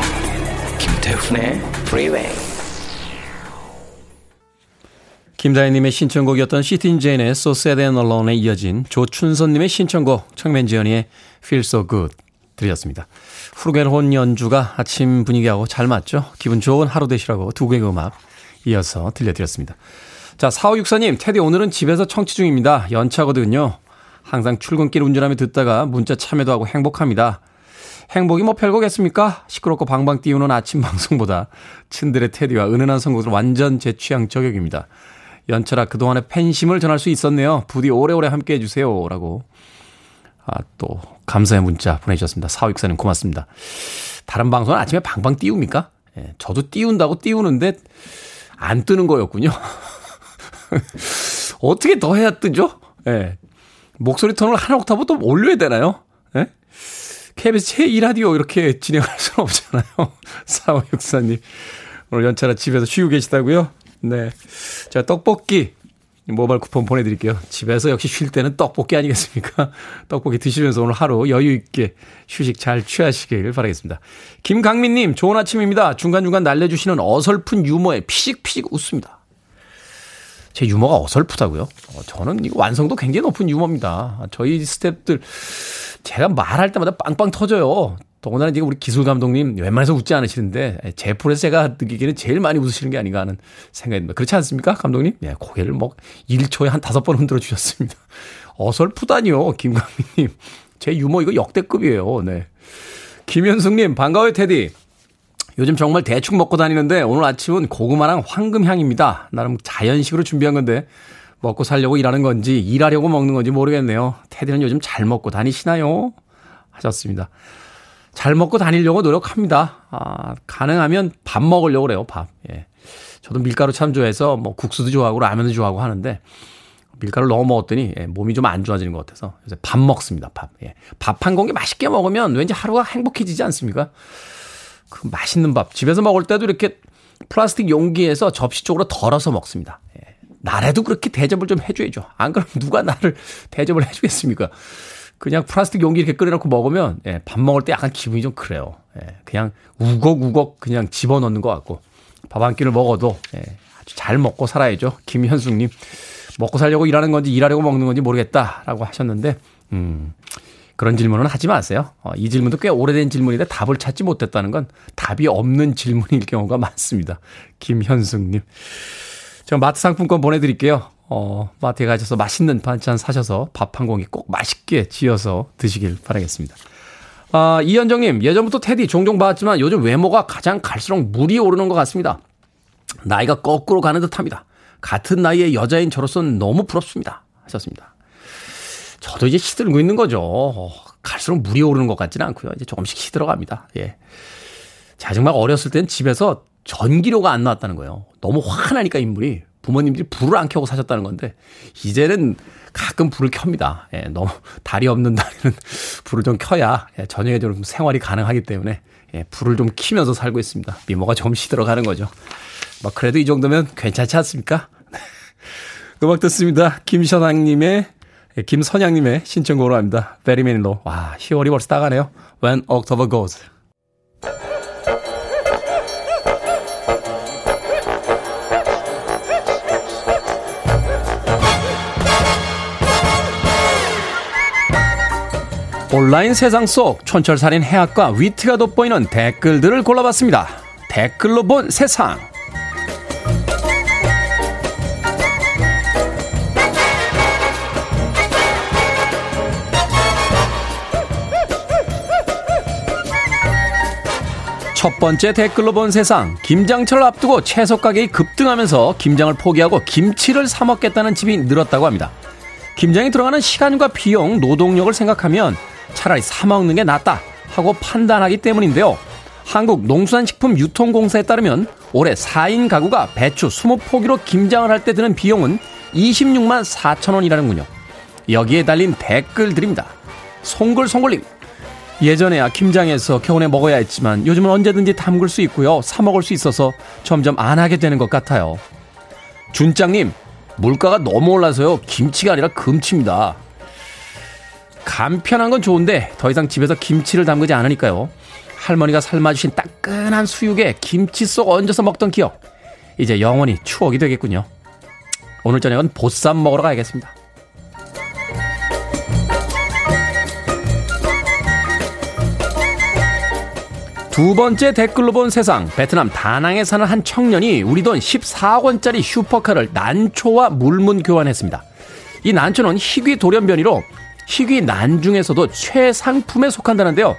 김태훈의 Freeway. 김다희님의 신청곡이었던 시틴 제인의 So Sad and Alone에 이어진 조춘선님의 신청곡 청맨지연이의 Feel So Good 들으셨습니다. 후르겐혼 연주가 아침 분위기하고 잘 맞죠? 기분 좋은 하루 되시라고 두 곡의 음악 이어서 들려드렸습니다. 자, 4564님, 테디 오늘은 집에서 청취 중입니다. 연차거든요. 항상 출근길 운전하며 듣다가 문자 참여도 하고 행복합니다. 행복이 뭐 별거겠습니까? 시끄럽고 방방 띄우는 아침 방송보다 친들의 테디와 은은한 선곡들 완전 제 취향 저격입니다. 연철아 그동안의 팬심을 전할 수 있었네요. 부디 오래오래 함께 해 주세요. 라고 아, 또 감사의 문자 보내주셨습니다. 4564님 고맙습니다. 다른 방송은 아침에 방방 띄웁니까? 예, 저도 띄운다고 띄우는데 안 뜨는 거였군요. 어떻게 더 해야 뜨죠? 예. 목소리 톤을 한 옥타브 또 올려야 되나요? 예? KBS 제2라디오 이렇게 진행할 수는 없잖아요. 4564님. 오늘 연차라 집에서 쉬고 계시다고요? 네. 자, 떡볶이 모바일 쿠폰 보내드릴게요. 집에서 역시 쉴 때는 떡볶이 아니겠습니까? 떡볶이 드시면서 오늘 하루 여유 있게 휴식 잘 취하시길 바라겠습니다. 김강민님, 좋은 아침입니다. 중간중간 날려주시는 어설픈 유머에 피식피식 웃습니다. 제 유머가 어설프다고요? 어, 저는 이거 완성도 굉장히 높은 유머입니다. 저희 스탭들 제가 말할 때마다 빵빵 터져요. 더군다나 지금 우리 기술 감독님 웬만해서 웃지 않으시는데 제 프로에서 제가 느끼기에는 제일 많이 웃으시는 게 아닌가 하는 생각이 듭니다. 그렇지 않습니까, 감독님? 네, 고개를 뭐 1초에 한 다섯 번 흔들어 주셨습니다. 어설프다니요, 김강민님. 제 유머 이거 역대급이에요. 네. 김현숙님 반가워요, 테디. 요즘 정말 대충 먹고 다니는데 오늘 아침은 고구마랑 황금향입니다. 나름 자연식으로 준비한 건데 먹고 살려고 일하는 건지 일하려고 먹는 건지 모르겠네요. 테디는 요즘 잘 먹고 다니시나요? 하셨습니다. 잘 먹고 다니려고 노력합니다. 아, 가능하면 밥 먹으려고 그래요, 밥. 예. 저도 밀가루 참 좋아해서 뭐 국수도 좋아하고 라면도 좋아하고 하는데 밀가루 너무 먹었더니 예, 몸이 좀 안 좋아지는 것 같아서 그래서 밥 먹습니다, 밥. 예. 밥 한 공기 맛있게 먹으면 왠지 하루가 행복해지지 않습니까? 그 맛있는 밥. 집에서 먹을 때도 이렇게 플라스틱 용기에서 접시 쪽으로 덜어서 먹습니다. 예. 나라도 그렇게 대접을 좀 해줘야죠. 안 그러면 누가 나를 대접을 해주겠습니까? 그냥 플라스틱 용기 이렇게 끓여놓고 먹으면 예, 밥 먹을 때 약간 기분이 좀 그래요. 예, 그냥 우걱우걱 그냥 집어넣는 것 같고 밥 한 끼를 먹어도 예, 아주 잘 먹고 살아야죠. 김현숙님 먹고 살려고 일하는 건지 일하려고 먹는 건지 모르겠다라고 하셨는데 음, 그런 질문은 하지 마세요. 어, 이 질문도 꽤 오래된 질문인데 답을 찾지 못했다는 건 답이 없는 질문일 경우가 많습니다. 김현숙님. 제가 마트 상품권 보내드릴게요. 어, 마트에 가셔서 맛있는 반찬 사셔서 밥 한 공기 꼭 맛있게 지어서 드시길 바라겠습니다. 아, 이현정님, 예전부터 테디 종종 봤지만 요즘 외모가 가장 갈수록 물이 오르는 것 같습니다. 나이가 거꾸로 가는 듯 합니다. 같은 나이의 여자인 저로서는 너무 부럽습니다. 하셨습니다. 저도 이제 시들고 있는 거죠. 갈수록 물이 오르는 것 같지는 않고요. 이제 조금씩 시들어갑니다. 예. 자, 정말 어렸을 땐 집에서 전기료가 안 나왔다는 거예요. 너무 화가 나니까 인물이 부모님들이 불을 안 켜고 사셨다는 건데 이제는 가끔 불을 켭니다. 예, 너무 달이 없는 날에는 불을 좀 켜야 예, 저녁에 좀 생활이 가능하기 때문에 예, 불을 좀 키면서 살고 있습니다. 미모가 좀 시들어가는 거죠. 뭐 그래도 이 정도면 괜찮지 않습니까? 음악 듣습니다. 김선왕님의 예, 김선양님의 신청곡으로 합니다. 베리맨로. 와 10월이 벌써 다 가네요. When October Goes. 온라인 세상 속 촌철살인 해학과 위트가 돋보이는 댓글들을 골라봤습니다. 댓글로 본 세상. 첫 번째 댓글로 본 세상. 김장철 앞두고 채소 가격이 급등하면서 김장을 포기하고 김치를 사 먹겠다는 집이 늘었다고 합니다. 김장이 들어가는 시간과 비용, 노동력을 생각하면 차라리 사 먹는 게 낫다 하고 판단하기 때문인데요. 한국농수산식품유통공사에 따르면 올해 4인 가구가 배추 20포기로 김장을 할 때 드는 비용은 26만 4천 원이라는군요. 여기에 달린 댓글들입니다. 송글송글님. 예전에야 김장해서 겨울에 먹어야 했지만 요즘은 언제든지 담글 수 있고요. 사 먹을 수 있어서 점점 안 하게 되는 것 같아요. 준장님, 물가가 너무 올라서요. 김치가 아니라 금치입니다. 간편한 건 좋은데 더 이상 집에서 김치를 담그지 않으니까요. 할머니가 삶아주신 따끈한 수육에 김치 속 얹어서 먹던 기억. 이제 영원히 추억이 되겠군요. 오늘 저녁은 보쌈 먹으러 가야겠습니다. 두 번째 댓글로 본 세상. 베트남 다낭에 사는 한 청년이 우리 돈 14억 원짜리 슈퍼카를 난초와 물문 교환했습니다. 이 난초는 희귀 돌연변이로 희귀 난 중에서도 최상품에 속한다는데요.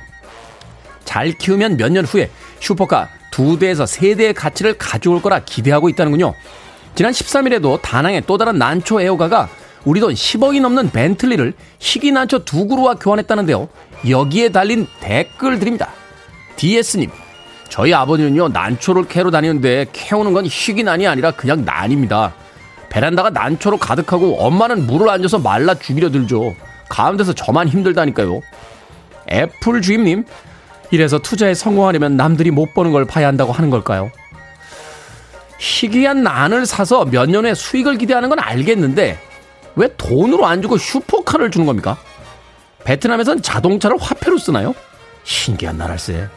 잘 키우면 몇 년 후에 슈퍼카 두 대에서 세 대의 가치를 가져올 거라 기대하고 있다는군요. 지난 13일에도 다낭의 또 다른 난초 애호가가 우리 돈 10억이 넘는 벤틀리를 희귀 난초 두 그루와 교환했다는데요. 여기에 달린 댓글 드립니다. DS님, 저희 아버지는요, 난초를 캐러 다니는데 캐오는 건 희귀 난이 아니라 그냥 난입니다. 베란다가 난초로 가득하고 엄마는 물을 얹어서 말라 죽이려 들죠. 가운데서 저만 힘들다니까요. 애플 주임님, 이래서 투자에 성공하려면 남들이 못 보는 걸 봐야 한다고 하는 걸까요? 희귀한 난을 사서 몇 년 후에 수익을 기대하는 건 알겠는데 왜 돈으로 안 주고 슈퍼카를 주는 겁니까? 베트남에선 자동차를 화폐로 쓰나요? 신기한 나라일세.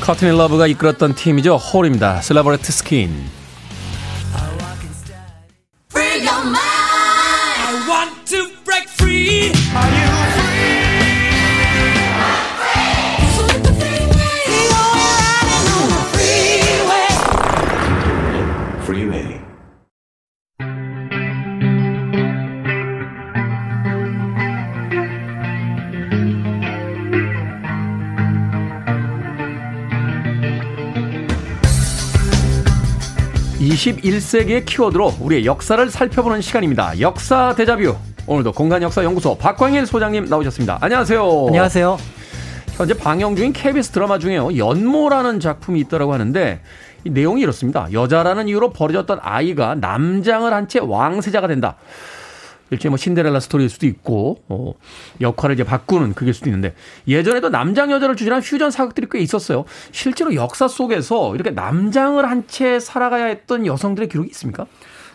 코트니 러브가 이끌었던 팀이죠. Hole입니다. Celebrity Skin. (21세기의) 키워드로 우리의 역사를 살펴보는 시간입니다. 역사 대자뷰. 오늘도 공간역사연구소 박광일 소장님 나오셨습니다. 안녕하세요. 안녕하세요. 현재 방영 중인 KBS 드라마 중에요. 연모라는 작품이 있다고 하는데 이 내용이 이렇습니다. 여자라는 이유로 버려졌던 아이가 남장을 한 채 왕세자가 된다 일종의 뭐 신데렐라 스토리일 수도 있고 어, 역할을 이제 바꾸는 그게 수도 있는데 예전에도 남장 여자를 주제한 퓨전 사극들이 꽤 있었어요. 실제로 역사 속에서 이렇게 남장을 한 채 살아가야 했던 여성들의 기록이 있습니까?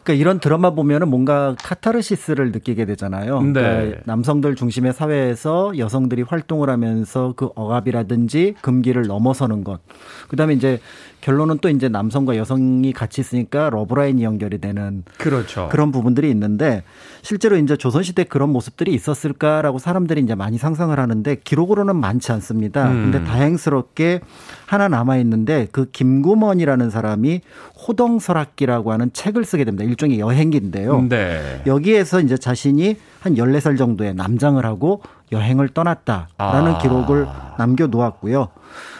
그러니까 이런 드라마 보면은 뭔가 카타르시스를 느끼게 되잖아요. 네. 그러니까 남성들 중심의 사회에서 여성들이 활동을 하면서 그 억압이라든지 금기를 넘어서는 것. 그다음에 이제 결론은 또 이제 남성과 여성이 같이 있으니까 러브라인이 연결이 되는 그렇죠. 그런 부분들이 있는데 실제로 이제 조선시대 그런 모습들이 있었을까라고 사람들이 이제 많이 상상을 하는데 기록으로는 많지 않습니다. 음. 근데 다행스럽게 하나 남아 있는데 그 김구먼이라는 사람이 호동설악기라고 하는 책을 쓰게 됩니다. 일종의 여행기인데요. 네. 여기에서 이제 자신이 한 14살 정도에 남장을 하고 여행을 떠났다라는 아. 기록을 남겨 놓았고요.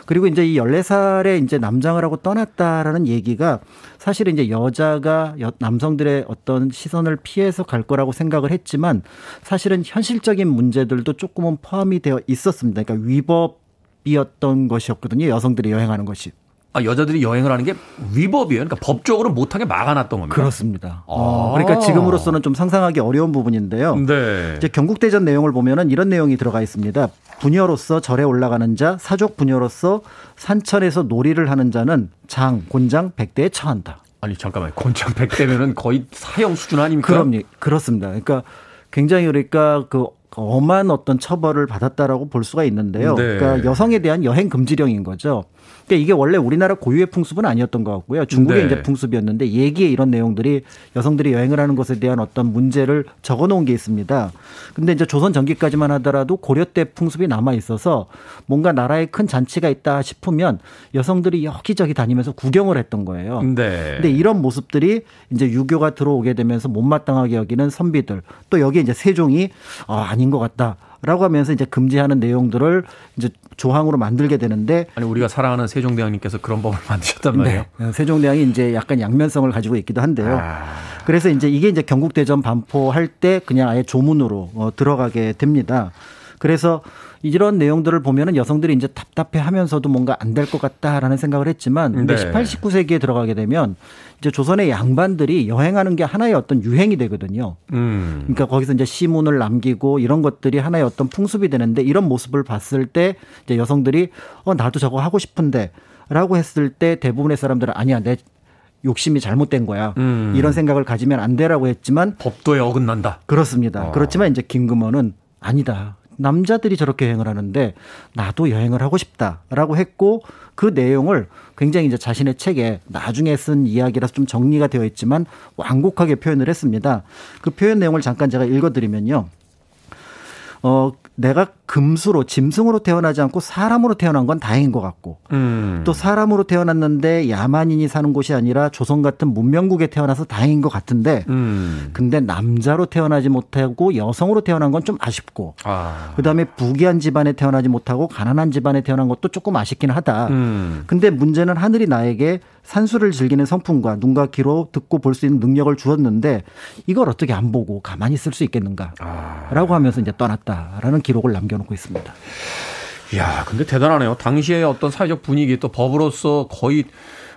그리고 이제 이 14살에 이제 남장을 하고 떠났다라는 얘기가 사실은 이제 여자가 여- 남성들의 어떤 시선을 피해서 갈 거라고 생각을 했지만 사실은 현실적인 문제들도 조금은 포함이 되어 있었습니다. 그러니까 위법 이었던 것이었거든요. 여성들이 여행하는 것이. 아, 여자들이 여행을 하는 게 위법이에요. 그러니까 법적으로 못하게 막아놨던 겁니다. 그렇습니다. 어, 아. 그러니까 지금으로서는 좀 상상하기 어려운 부분인데요. 네. 이제 경국대전 내용을 보면은 이런 내용이 들어가 있습니다. 부녀로서 절에 올라가는 자, 사족 부녀로서 산천에서 놀이를 하는 자는 장, 곤장, 백대에 처한다. 아니 잠깐만 곤장 100대면은 거의 사형 수준 아닙니까? 그럼요. 그렇습니다. 그러니까 굉장히 그러니까 그 엄한 어떤 처벌을 받았다라고 볼 수가 있는데요. 네. 그러니까 여성에 대한 여행 금지령인 거죠. 그러니까 이게 원래 우리나라 고유의 풍습은 아니었던 것 같고요. 중국의 네. 이제 풍습이었는데 얘기에 이런 내용들이 여성들이 여행을 하는 것에 대한 어떤 문제를 적어 놓은 게 있습니다. 근데 이제 조선 전기까지만 하더라도 고려 때 풍습이 남아 있어서 뭔가 나라에 큰 잔치가 있다 싶으면 여성들이 여기저기 다니면서 구경을 했던 거예요. 네. 근데 이런 모습들이 이제 유교가 들어오게 되면서 못마땅하게 여기는 선비들 또 여기에 이제 세종이 아, 아닌 것 같다 라고 하면서 이제 금지하는 내용들을 이제 조항으로 만들게 되는데 아니 우리가 사랑하는 세종대왕님께서 그런 법을 만드셨단 말이에요. 네. 세종대왕이 이제 약간 양면성을 가지고 있기도 한데요. 그래서 이제 이게 이제 경국대전 반포할 때 그냥 아예 조문으로 어, 들어가게 됩니다. 그래서 이런 내용들을 보면은 여성들이 이제 답답해 하면서도 뭔가 안 될 것 같다라는 생각을 했지만 근데 네. 18, 19세기에 들어가게 되면 이제 조선의 양반들이 여행하는 게 하나의 어떤 유행이 되거든요. 음. 그러니까 거기서 이제 시문을 남기고 이런 것들이 하나의 어떤 풍습이 되는데 이런 모습을 봤을 때 이제 여성들이 어 나도 저거 하고 싶은데 라고 했을 때 대부분의 사람들은 아니야 내 욕심이 잘못된 거야. 음. 이런 생각을 가지면 안 되라고 했지만 법도에 어긋난다. 그렇습니다. 어. 그렇지만 이제 김금원은 아니다. 남자들이 저렇게 여행을 하는데 나도 여행을 하고 싶다라고 했고 그 내용을 굉장히 이제 자신의 책에 나중에 쓴 이야기라서 좀 정리가 되어 있지만 완곡하게 표현을 했습니다. 그 표현 내용을 잠깐 제가 읽어드리면요. 어, 내가 금수로 짐승으로 태어나지 않고 사람으로 태어난 건 다행인 것 같고 음. 또 사람으로 태어났는데 야만인이 사는 곳이 아니라 조선 같은 문명국에 태어나서 다행인 것 같은데 음. 근데 남자로 태어나지 못하고 여성으로 태어난 건 좀 아쉽고 아. 그다음에 부귀한 집안에 태어나지 못하고 가난한 집안에 태어난 것도 조금 아쉽긴 하다. 음. 근데 문제는 하늘이 나에게 산수를 즐기는 성품과 눈과 귀로 듣고 볼 수 있는 능력을 주었는데 이걸 어떻게 안 보고 가만히 있을 수 있겠는가라고 하면서 이제 떠났다라는 기록을 남겨놓고 있습니다. 이야, 근데 대단하네요. 당시의 어떤 사회적 분위기 또 법으로서 거의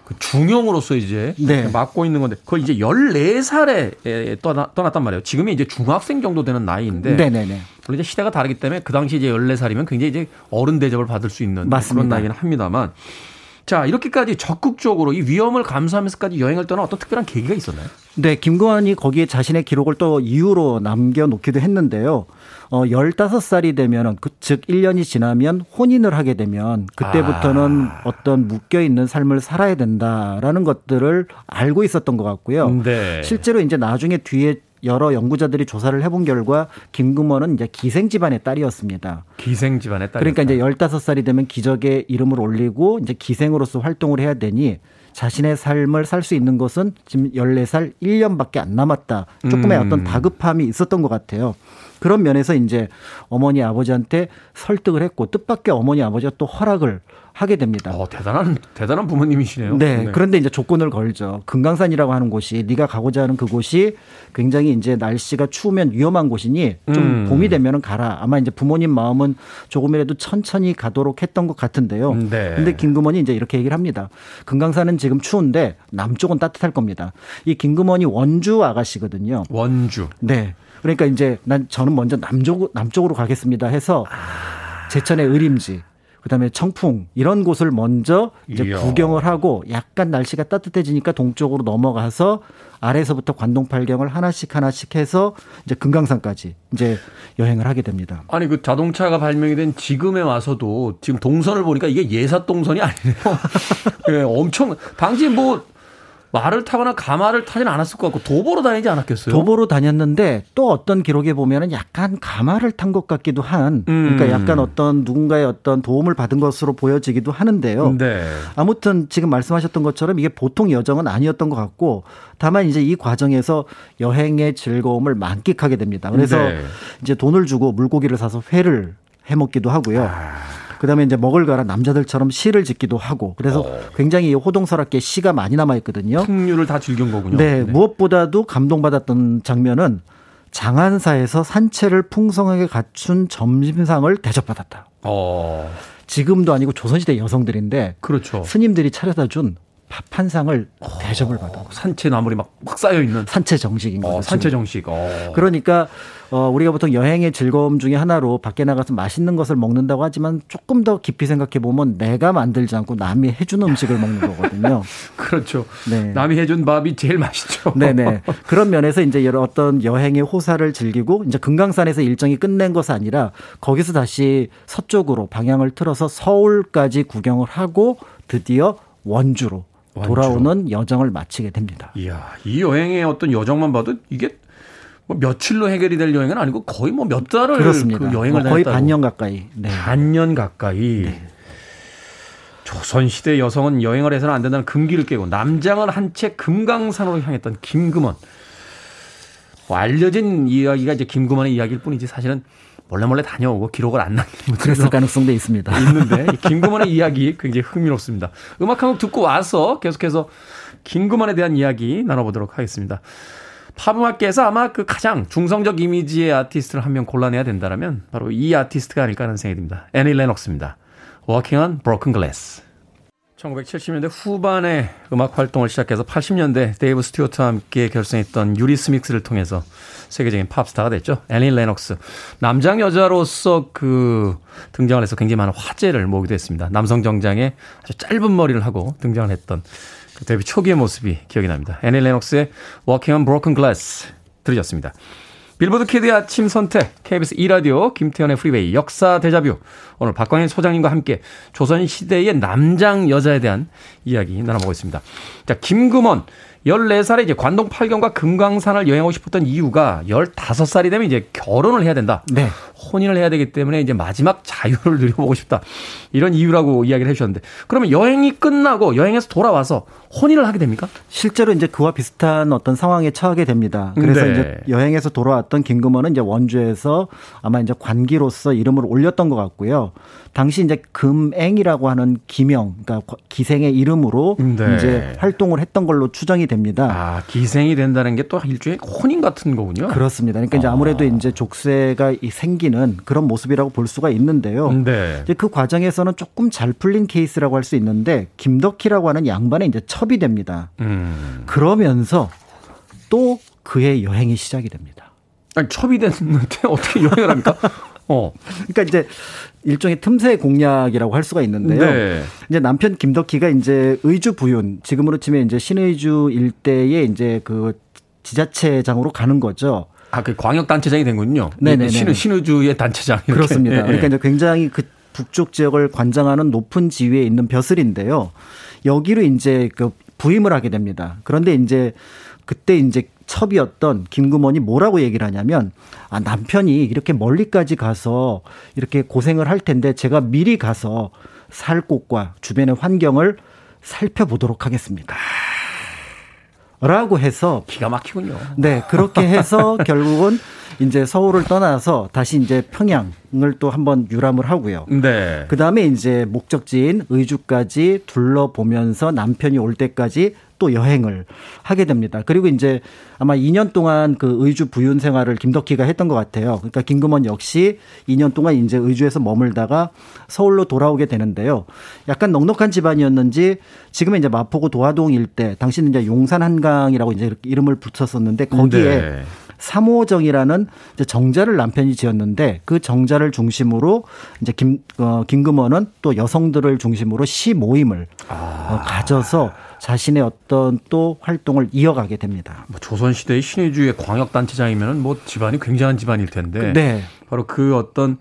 그 중형으로서 이제 네. 맡고 있는 건데 그걸 이제 14살에 떠나, 떠났단 말이에요. 지금이 이제 중학생 정도 되는 나이인데 네네네. 물론 이제 시대가 다르기 때문에 그 당시 이제 14살이면 굉장히 이제 어른 대접을 받을 수 있는 맞습니다. 그런 나이긴 합니다만 자, 이렇게까지 적극적으로 이 위험을 감수하면서까지 여행을 떠난 어떤 특별한 계기가 있었나요? 네, 김건희 거기에 자신의 기록을 또 이유로 남겨놓기도 했는데요. 어, 15살이 되면은, 그, 즉, 1년이 지나면 혼인을 하게 되면, 그때부터는 아. 어떤 묶여있는 삶을 살아야 된다라는 것들을 알고 있었던 것 같고요. 네. 실제로 이제 나중에 뒤에 여러 연구자들이 조사를 해본 결과 김금원은 이제 기생 집안의 딸이었습니다. 기생 집안의 딸. 그러니까 이제 15살이 되면 기적의 이름을 올리고 이제 기생으로서 활동을 해야 되니 자신의 삶을 살 수 있는 것은 지금 14살 1년밖에 안 남았다. 조금의 음. 어떤 다급함이 있었던 것 같아요. 그런 면에서 이제 어머니 아버지한테 설득을 했고 뜻밖의 어머니 아버지가 또 허락을 하게 됩니다. 어, 대단한 대단한 부모님이시네요. 네, 그런데 이제 조건을 걸죠. 금강산이라고 하는 곳이 네가 가고자 하는 그곳이 굉장히 이제 날씨가 추우면 위험한 곳이니 좀 음. 봄이 되면은 가라. 아마 이제 부모님 마음은 조금이라도 천천히 가도록 했던 것 같은데요. 네. 근데 김금원이 이제 이렇게 얘기를 합니다. 금강산은 지금 추운데 남쪽은 따뜻할 겁니다. 이 김금원이 원주 아가씨거든요. 원주. 네. 그러니까 이제 난 저는 먼저 남쪽 남쪽으로 가겠습니다 해서 아. 제천의 의림지 그다음에 청풍 이런 곳을 먼저 이제 이야. 구경을 하고 약간 날씨가 따뜻해지니까 동쪽으로 넘어가서 아래서부터 관동팔경을 하나씩 하나씩 해서 이제 금강산까지 이제 여행을 하게 됩니다. 아니 그 자동차가 발명이 된 지금에 와서도 지금 동선을 보니까 이게 예사 동선이 아니네요. 예, 엄청 당시 뭐 말을 타거나 가마를 타진 않았을 것 같고 도보로 다니지 않았겠어요? 도보로 다녔는데 또 어떤 기록에 보면은 약간 가마를 탄 것 같기도 한 음. 그러니까 약간 어떤 누군가의 어떤 도움을 받은 것으로 보여지기도 하는데요. 네. 아무튼 지금 말씀하셨던 것처럼 이게 보통 여정은 아니었던 것 같고 다만 이제 이 과정에서 여행의 즐거움을 만끽하게 됩니다. 그래서 네. 이제 돈을 주고 물고기를 사서 회를 해 먹기도 하고요. 아. 그다음에 이제 먹을 가라 남자들처럼 시를 짓기도 하고 그래서 어. 굉장히 호동설악계 시가 많이 남아 있거든요. 풍류를 다 즐긴 거군요. 네, 무엇보다도 감동받았던 장면은 장안사에서 산채를 풍성하게 갖춘 점심상을 대접받았다. 어. 지금도 아니고 조선시대 여성들인데 그렇죠. 스님들이 차려다 준 밥 한 상을 대접을 받아. 산채 나물이 막, 막 쌓여 있는 산채 정식인 거죠. 어, 산채 정식. 어. 그러니까 어, 우리가 보통 여행의 즐거움 중에 하나로 밖에 나가서 맛있는 것을 먹는다고 하지만 조금 더 깊이 생각해 보면 내가 만들지 않고 남이 해준 음식을 먹는 거거든요. 그렇죠. 네. 남이 해준 밥이 제일 맛있죠. 네네. 그런 면에서 이제 여러 어떤 여행의 호사를 즐기고 이제 금강산에서 일정이 끝낸 것이 아니라 거기서 다시 서쪽으로 방향을 틀어서 서울까지 구경을 하고 드디어 원주로. 돌아오는 여정을 마치게 됩니다. 이야, 이 여행의 어떤 여정만 봐도 이게 뭐 며칠로 해결이 될 여행은 아니고 거의 뭐 몇 달을 그렇습니다. 그 여행을 뭐 거의. 반년 가까이. 네. 반년 가까이. 조선시대 여성은 여행을 해서는 안 된다는 금기를 깨고 남장을 한 채 금강산으로 향했던 김금원. 뭐 알려진 이야기가 이제 김금원의 이야기일 뿐이지 사실은 몰래 몰래 다녀오고 기록을 안 남기는 분들도 그랬을 가능성도 있습니다. 있는데 이 김금원의 이야기 굉장히 흥미롭습니다. 음악 한 곡 듣고 와서 계속해서 김금원에 대한 이야기 나눠보도록 하겠습니다. 팝음악계에서 아마 그 가장 중성적 이미지의 아티스트를 한 명 골라내야 된다면 바로 이 아티스트가 아닐까 하는 생각이 듭니다. 애니 레녹스입니다. Walking on Broken Glass. 1970년대 후반에 음악 활동을 시작해서 80년대 데이브 스튜어트와 함께 결성했던 유리스믹스를 통해서 세계적인 팝스타가 됐죠. 애니 레녹스. 남장 여자로서 그 등장을 해서 굉장히 많은 화제를 모으기도 했습니다. 남성 정장에 아주 짧은 머리를 하고 등장을 했던 그 데뷔 초기의 모습이 기억이 납니다. 애니 레녹스의 Walking on Broken Glass 들으셨습니다. 빌보드 Kid의 아침 선택, KBS 2라디오, 김태훈의 프리웨이, 역사 데자뷰. 오늘 박광일 소장님과 함께 조선시대의 남장 여자에 대한 이야기 나눠보고 있습니다. 자, 김금원. 14살에 이제 관동 팔경과 금강산을 여행하고 싶었던 이유가 15살이 되면 이제 결혼을 해야 된다. 네. 혼인을 해야 되기 때문에 이제 마지막 자유를 누려보고 싶다. 이런 이유라고 이야기를 해주셨는데 그러면 여행이 끝나고 여행에서 돌아와서 혼인을 하게 됩니까? 실제로 이제 그와 비슷한 어떤 상황에 처하게 됩니다. 그래서 네. 이제 여행에서 돌아왔던 김금원은 이제 원주에서 아마 이제 관기로서 이름을 올렸던 것 같고요. 당시 이제 금앵이라고 하는 기명, 그러니까 기생의 이름으로 네. 이제 활동을 했던 걸로 추정이 됩니다. 아, 기생이 된다는 게 또 일종의 혼인 같은 거군요. 그렇습니다. 그러니까 이제 아무래도 이제 족쇄가 이 생기는 그런 모습이라고 볼 수가 있는데요. 네. 이제 그 과정에서는 조금 잘 풀린 케이스라고 할 수 있는데 김덕희라고 하는 양반에 이제 첩이 됩니다. 음. 그러면서 또 그의 여행이 시작이 됩니다. 아니, 첩이 됐는데 어떻게 여행을 합니까? 어. 그러니까 이제 일종의 틈새 공략이라고 할 수가 있는데요. 네. 이제 남편 김덕희가 이제 의주 부윤 지금으로 치면 이제 신의주 일대에 이제 그 지자체장으로 가는 거죠. 아, 그 광역단체장이 된군요. 네네네. 신의, 신의주의 단체장. 이렇게. 그렇습니다. 예, 예. 그러니까 이제 굉장히 그 북쪽 지역을 관장하는 높은 지위에 있는 벼슬인데요. 여기로 이제 그 부임을 하게 됩니다. 그런데 이제 그때 이제 첩이었던 김금원이 뭐라고 얘기를 하냐면 아 남편이 이렇게 멀리까지 가서 이렇게 고생을 할 텐데 제가 미리 가서 살 곳과 주변의 환경을 살펴보도록 하겠습니다. 라고 해서 기가 막히군요. 네, 그렇게 해서 결국은 이제 서울을 떠나서 다시 이제 평양을 또 한번 유람을 하고요. 네. 그 다음에 이제 목적지인 의주까지 둘러보면서 남편이 올 때까지 또 여행을 하게 됩니다. 그리고 이제 아마 2년 동안 그 의주 부윤 생활을 김덕희가 했던 것 같아요. 그러니까 김금원 역시 2년 동안 이제 의주에서 머물다가 서울로 돌아오게 되는데요. 약간 넉넉한 집안이었는지 지금은 이제 마포구 도화동 일대 당시는 이제 용산 한강이라고 이제 이름을 붙였었는데 거기에 네. 삼호정이라는 정자를 남편이 지었는데 그 정자를 중심으로 이제 김 어, 김금원은 또 여성들을 중심으로 시 모임을 어, 가져서 자신의 어떤 또 활동을 이어가게 됩니다. 뭐 조선시대의 신의주의 광역단체장이면 뭐 집안이 굉장한 집안일 텐데. 네. 바로 그 어떤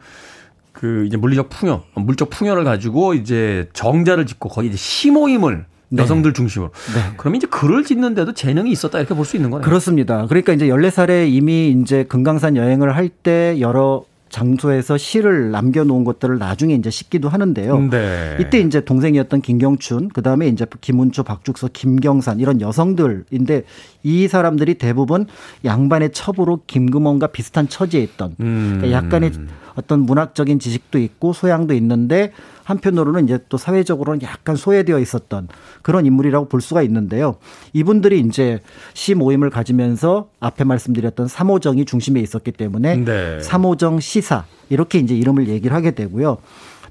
그 이제 물리적 풍요, 물적 풍요를 가지고 이제 정자를 짓고 거기 이제 시모임을 네. 여성들 중심으로. 네. 그러면 이제 글을 짓는데도 재능이 있었다 이렇게 볼 수 있는 거네요. 그렇습니다. 그러니까 이제 14살에 이미 이제 금강산 여행을 할 때 여러 장소에서 시를 남겨놓은 것들을 나중에 이제 싣기도 하는데요. 네. 이때 이제 동생이었던 김경춘, 그 다음에 이제 김운초, 박죽서, 김경산 이런 여성들인데 이 사람들이 대부분 양반의 첩으로 김금원과 비슷한 처지에 있던 음. 그러니까 약간의 어떤 문학적인 지식도 있고 소양도 있는데 한편으로는 이제 또 사회적으로는 약간 소외되어 있었던 그런 인물이라고 볼 수가 있는데요. 이분들이 이제 시 모임을 가지면서 앞에 말씀드렸던 삼호정이 중심에 있었기 때문에 네. 삼호정 시사 이렇게 이제 이름을 얘기를 하게 되고요.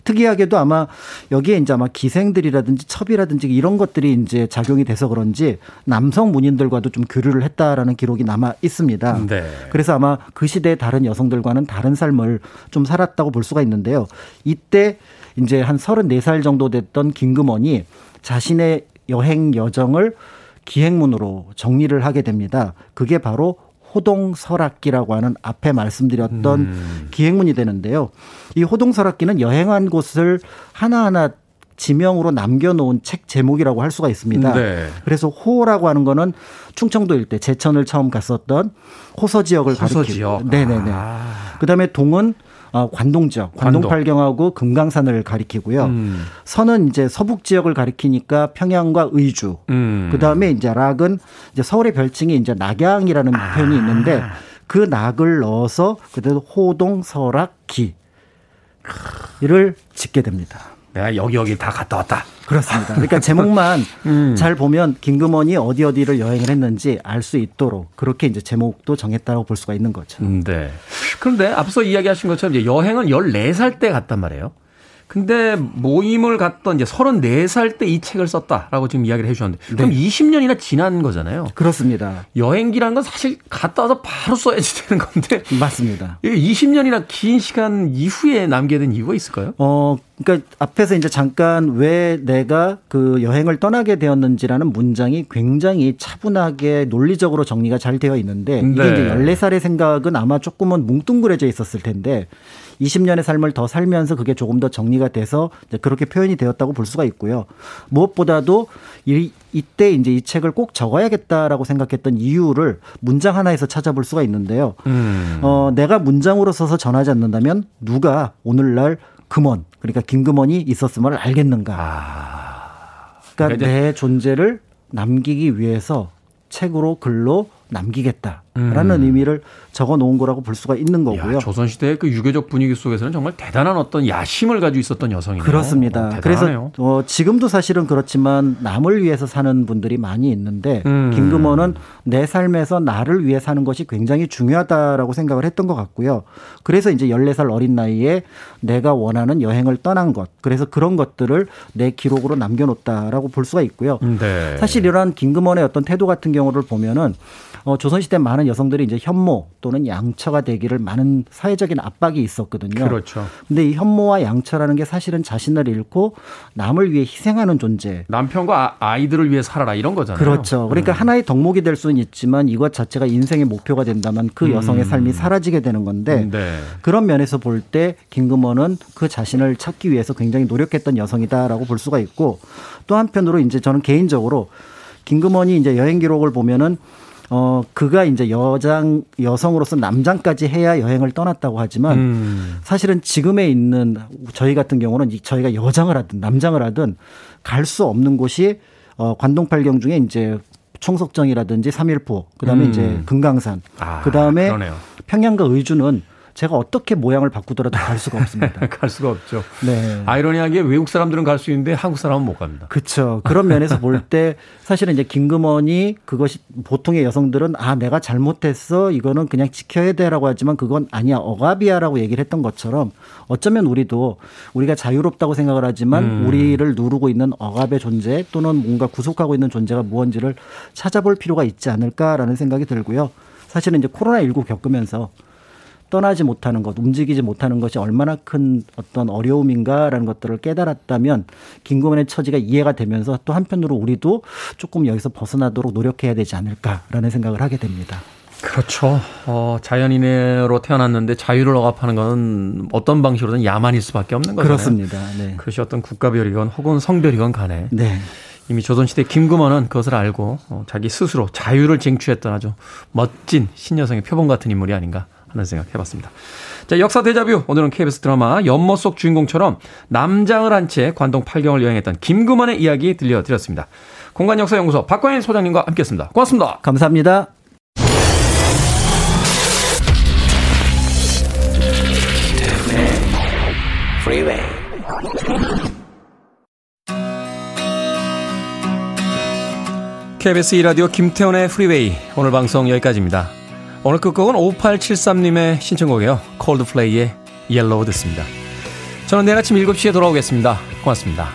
특이하게도 아마 여기에 이제 아마 기생들이라든지 첩이라든지 이런 것들이 이제 작용이 돼서 그런지 남성 문인들과도 좀 교류를 했다라는 기록이 남아 있습니다. 네. 그래서 아마 그 시대의 다른 여성들과는 다른 삶을 좀 살았다고 볼 수가 있는데요. 이때 이제 한 34살 정도 됐던 김금원이 자신의 여행 여정을 기행문으로 정리를 하게 됩니다. 그게 바로 호동설악기라고 하는 앞에 말씀드렸던 음. 기행문이 되는데요. 이 호동설악기는 여행한 곳을 하나하나 지명으로 남겨놓은 책 제목이라고 할 수가 있습니다. 네. 그래서 호라고 하는 거는 충청도 일대 제천을 처음 갔었던 호서 지역을 호서 가리키고 지역. 네네네. 아. 그다음에 동은 어, 관동 지역, 관동 관동. 팔경하고 금강산을 가리키고요. 음. 선은 이제 서북 지역을 가리키니까 평양과 의주. 음. 그다음에 이제 락은 이제 서울의 별칭이 이제 낙양이라는 아. 표현이 있는데 그 낙을 넣어서 그대로 호동 설악기 이를 짓게 됩니다. 내가 여기 여기 다 갔다 왔다. 그렇습니다. 그러니까 제목만 음. 잘 보면 김금원이 어디 어디를 여행을 했는지 알 수 있도록 그렇게 이제 제목도 정했다고 볼 수가 있는 거죠. 음, 네. 그런데 앞서 이야기하신 것처럼 이제 여행은 14살 때 갔단 말이에요. 근데 모임을 갔던 이제 34살 때 이 책을 썼다라고 지금 이야기를 해 주셨는데 그럼 20년이나 지난 거잖아요. 그렇습니다. 여행기라는 건 사실 갔다 와서 바로 써야지 되는 건데 맞습니다. 20년이나 긴 시간 이후에 남게 된 이유가 있을까요? 어, 그러니까 앞에서 이제 잠깐 왜 내가 그 여행을 떠나게 되었는지라는 문장이 굉장히 차분하게 논리적으로 정리가 잘 되어 있는데 이게 네. 이제 14살의 생각은 아마 조금은 뭉뚱그려져 있었을 텐데 20년의 삶을 더 살면서 그게 조금 더 정리가 돼서 그렇게 표현이 되었다고 볼 수가 있고요. 무엇보다도 이, 이때 이제 이 책을 꼭 적어야겠다라고 생각했던 이유를 문장 하나에서 찾아볼 수가 있는데요. 음. 어, 내가 문장으로 써서 전하지 않는다면 누가 오늘날 금원 그러니까 김금원이 있었음을 알겠는가? 그러니까 그러니까 내 존재를 남기기 위해서 책으로 글로 남기겠다 라는 음. 의미를 적어 놓은 거라고 볼 수가 있는 거고요. 야, 조선 시대의 그 유교적 분위기 속에서는 정말 대단한 어떤 야심을 가지고 있었던 여성이네요. 그렇습니다. 어, 그래서. 어, 지금도 사실은 그렇지만 남을 위해서 사는 분들이 많이 있는데 음. 김금원은 내 삶에서 나를 위해 사는 것이 굉장히 중요하다라고 생각을 했던 것 같고요. 그래서 이제 14살 어린 나이에 내가 원하는 여행을 떠난 것. 그래서 그런 것들을 내 기록으로 남겨놓았다라고 볼 수가 있고요. 네. 사실 이러한 김금원의 어떤 태도 같은 경우를 보면은 어, 조선 시대 많은 여성들이 이제 현모 또는 양처가 되기를 많은 사회적인 압박이 있었거든요. 그렇죠. 근데 이 현모와 양처라는 게 사실은 자신을 잃고 남을 위해 희생하는 존재. 남편과 아, 이들을 위해 살아라 이런 거잖아요. 그렇죠. 그러니까 음. 하나의 덕목이 될 수는 있지만 이것 자체가 인생의 목표가 된다면 그 여성의 음. 삶이 사라지게 되는 건데 네. 그런 면에서 볼 때 김금원은 그 자신을 찾기 위해서 굉장히 노력했던 여성이다라고 볼 수가 있고 또 한편으로 이제 저는 개인적으로 김금원이 이제 여행 기록을 보면은 어 그가 이제 여장 여성으로서 남장까지 해야 여행을 떠났다고 하지만 음. 사실은 지금에 있는 저희 같은 경우는 이- 저희가 여장을 하든 남장을 하든 갈 수 없는 곳이 어 관동팔경 중에 이제 총석정이라든지 삼일포 그다음에 음. 이제 금강산 아, 그다음에 그러네요. 평양과 의주는 제가 어떻게 모양을 바꾸더라도 갈 수가 없습니다. 갈 수가 없죠. 네. 아이러니하게 외국 사람들은 갈 수 있는데 한국 사람은 못 갑니다. 그렇죠. 그런 면에서 볼 때 사실은 이제 김금원이 그것이 보통의 여성들은 아 내가 잘못했어 이거는 그냥 지켜야 돼라고 하지만 그건 아니야 억압이야라고 얘기를 했던 것처럼 어쩌면 우리도 우리가 자유롭다고 생각을 하지만 음. 우리를 누르고 있는 억압의 존재 또는 뭔가 구속하고 있는 존재가 무언지를 찾아볼 필요가 있지 않을까라는 생각이 들고요. 사실은 이제 코로나 19 겪으면서 떠나지 못하는 것, 움직이지 못하는 것이 얼마나 큰 어떤 어려움인가라는 것들을 깨달았다면 김금원의 처지가 이해가 되면서 또 한편으로 우리도 조금 여기서 벗어나도록 노력해야 되지 않을까라는 생각을 하게 됩니다. 그렇죠. 어, 자연인으로 태어났는데 자유를 억압하는 건 어떤 방식으로든 야만일 수밖에 없는 거잖아요. 그렇습니다. 네. 그것이 어떤 국가별이건 혹은 성별이건 간에 네. 이미 조선시대 김금원은 그것을 알고 어, 자기 스스로 자유를 쟁취했던 아주 멋진 신여성의 표본 같은 인물이 아닌가 하는 생각 해봤습니다. 자, 역사 대자뷰. 오늘은 KBS 드라마 연못 속 주인공처럼 남장을 한 채 관동 팔경을 여행했던 김금원의 이야기 들려드렸습니다. 공간역사연구소 박광일 소장님과 함께 했습니다. 고맙습니다. 감사합니다. Freeway. KBS 2라디오 김태훈의 프리웨이 오늘 방송 여기까지입니다. 오늘 끝곡은 5873님의 신청곡이에요. 콜드플레이의 Yellow 듣습니다. 저는 내일 아침 7시에 돌아오겠습니다. 고맙습니다.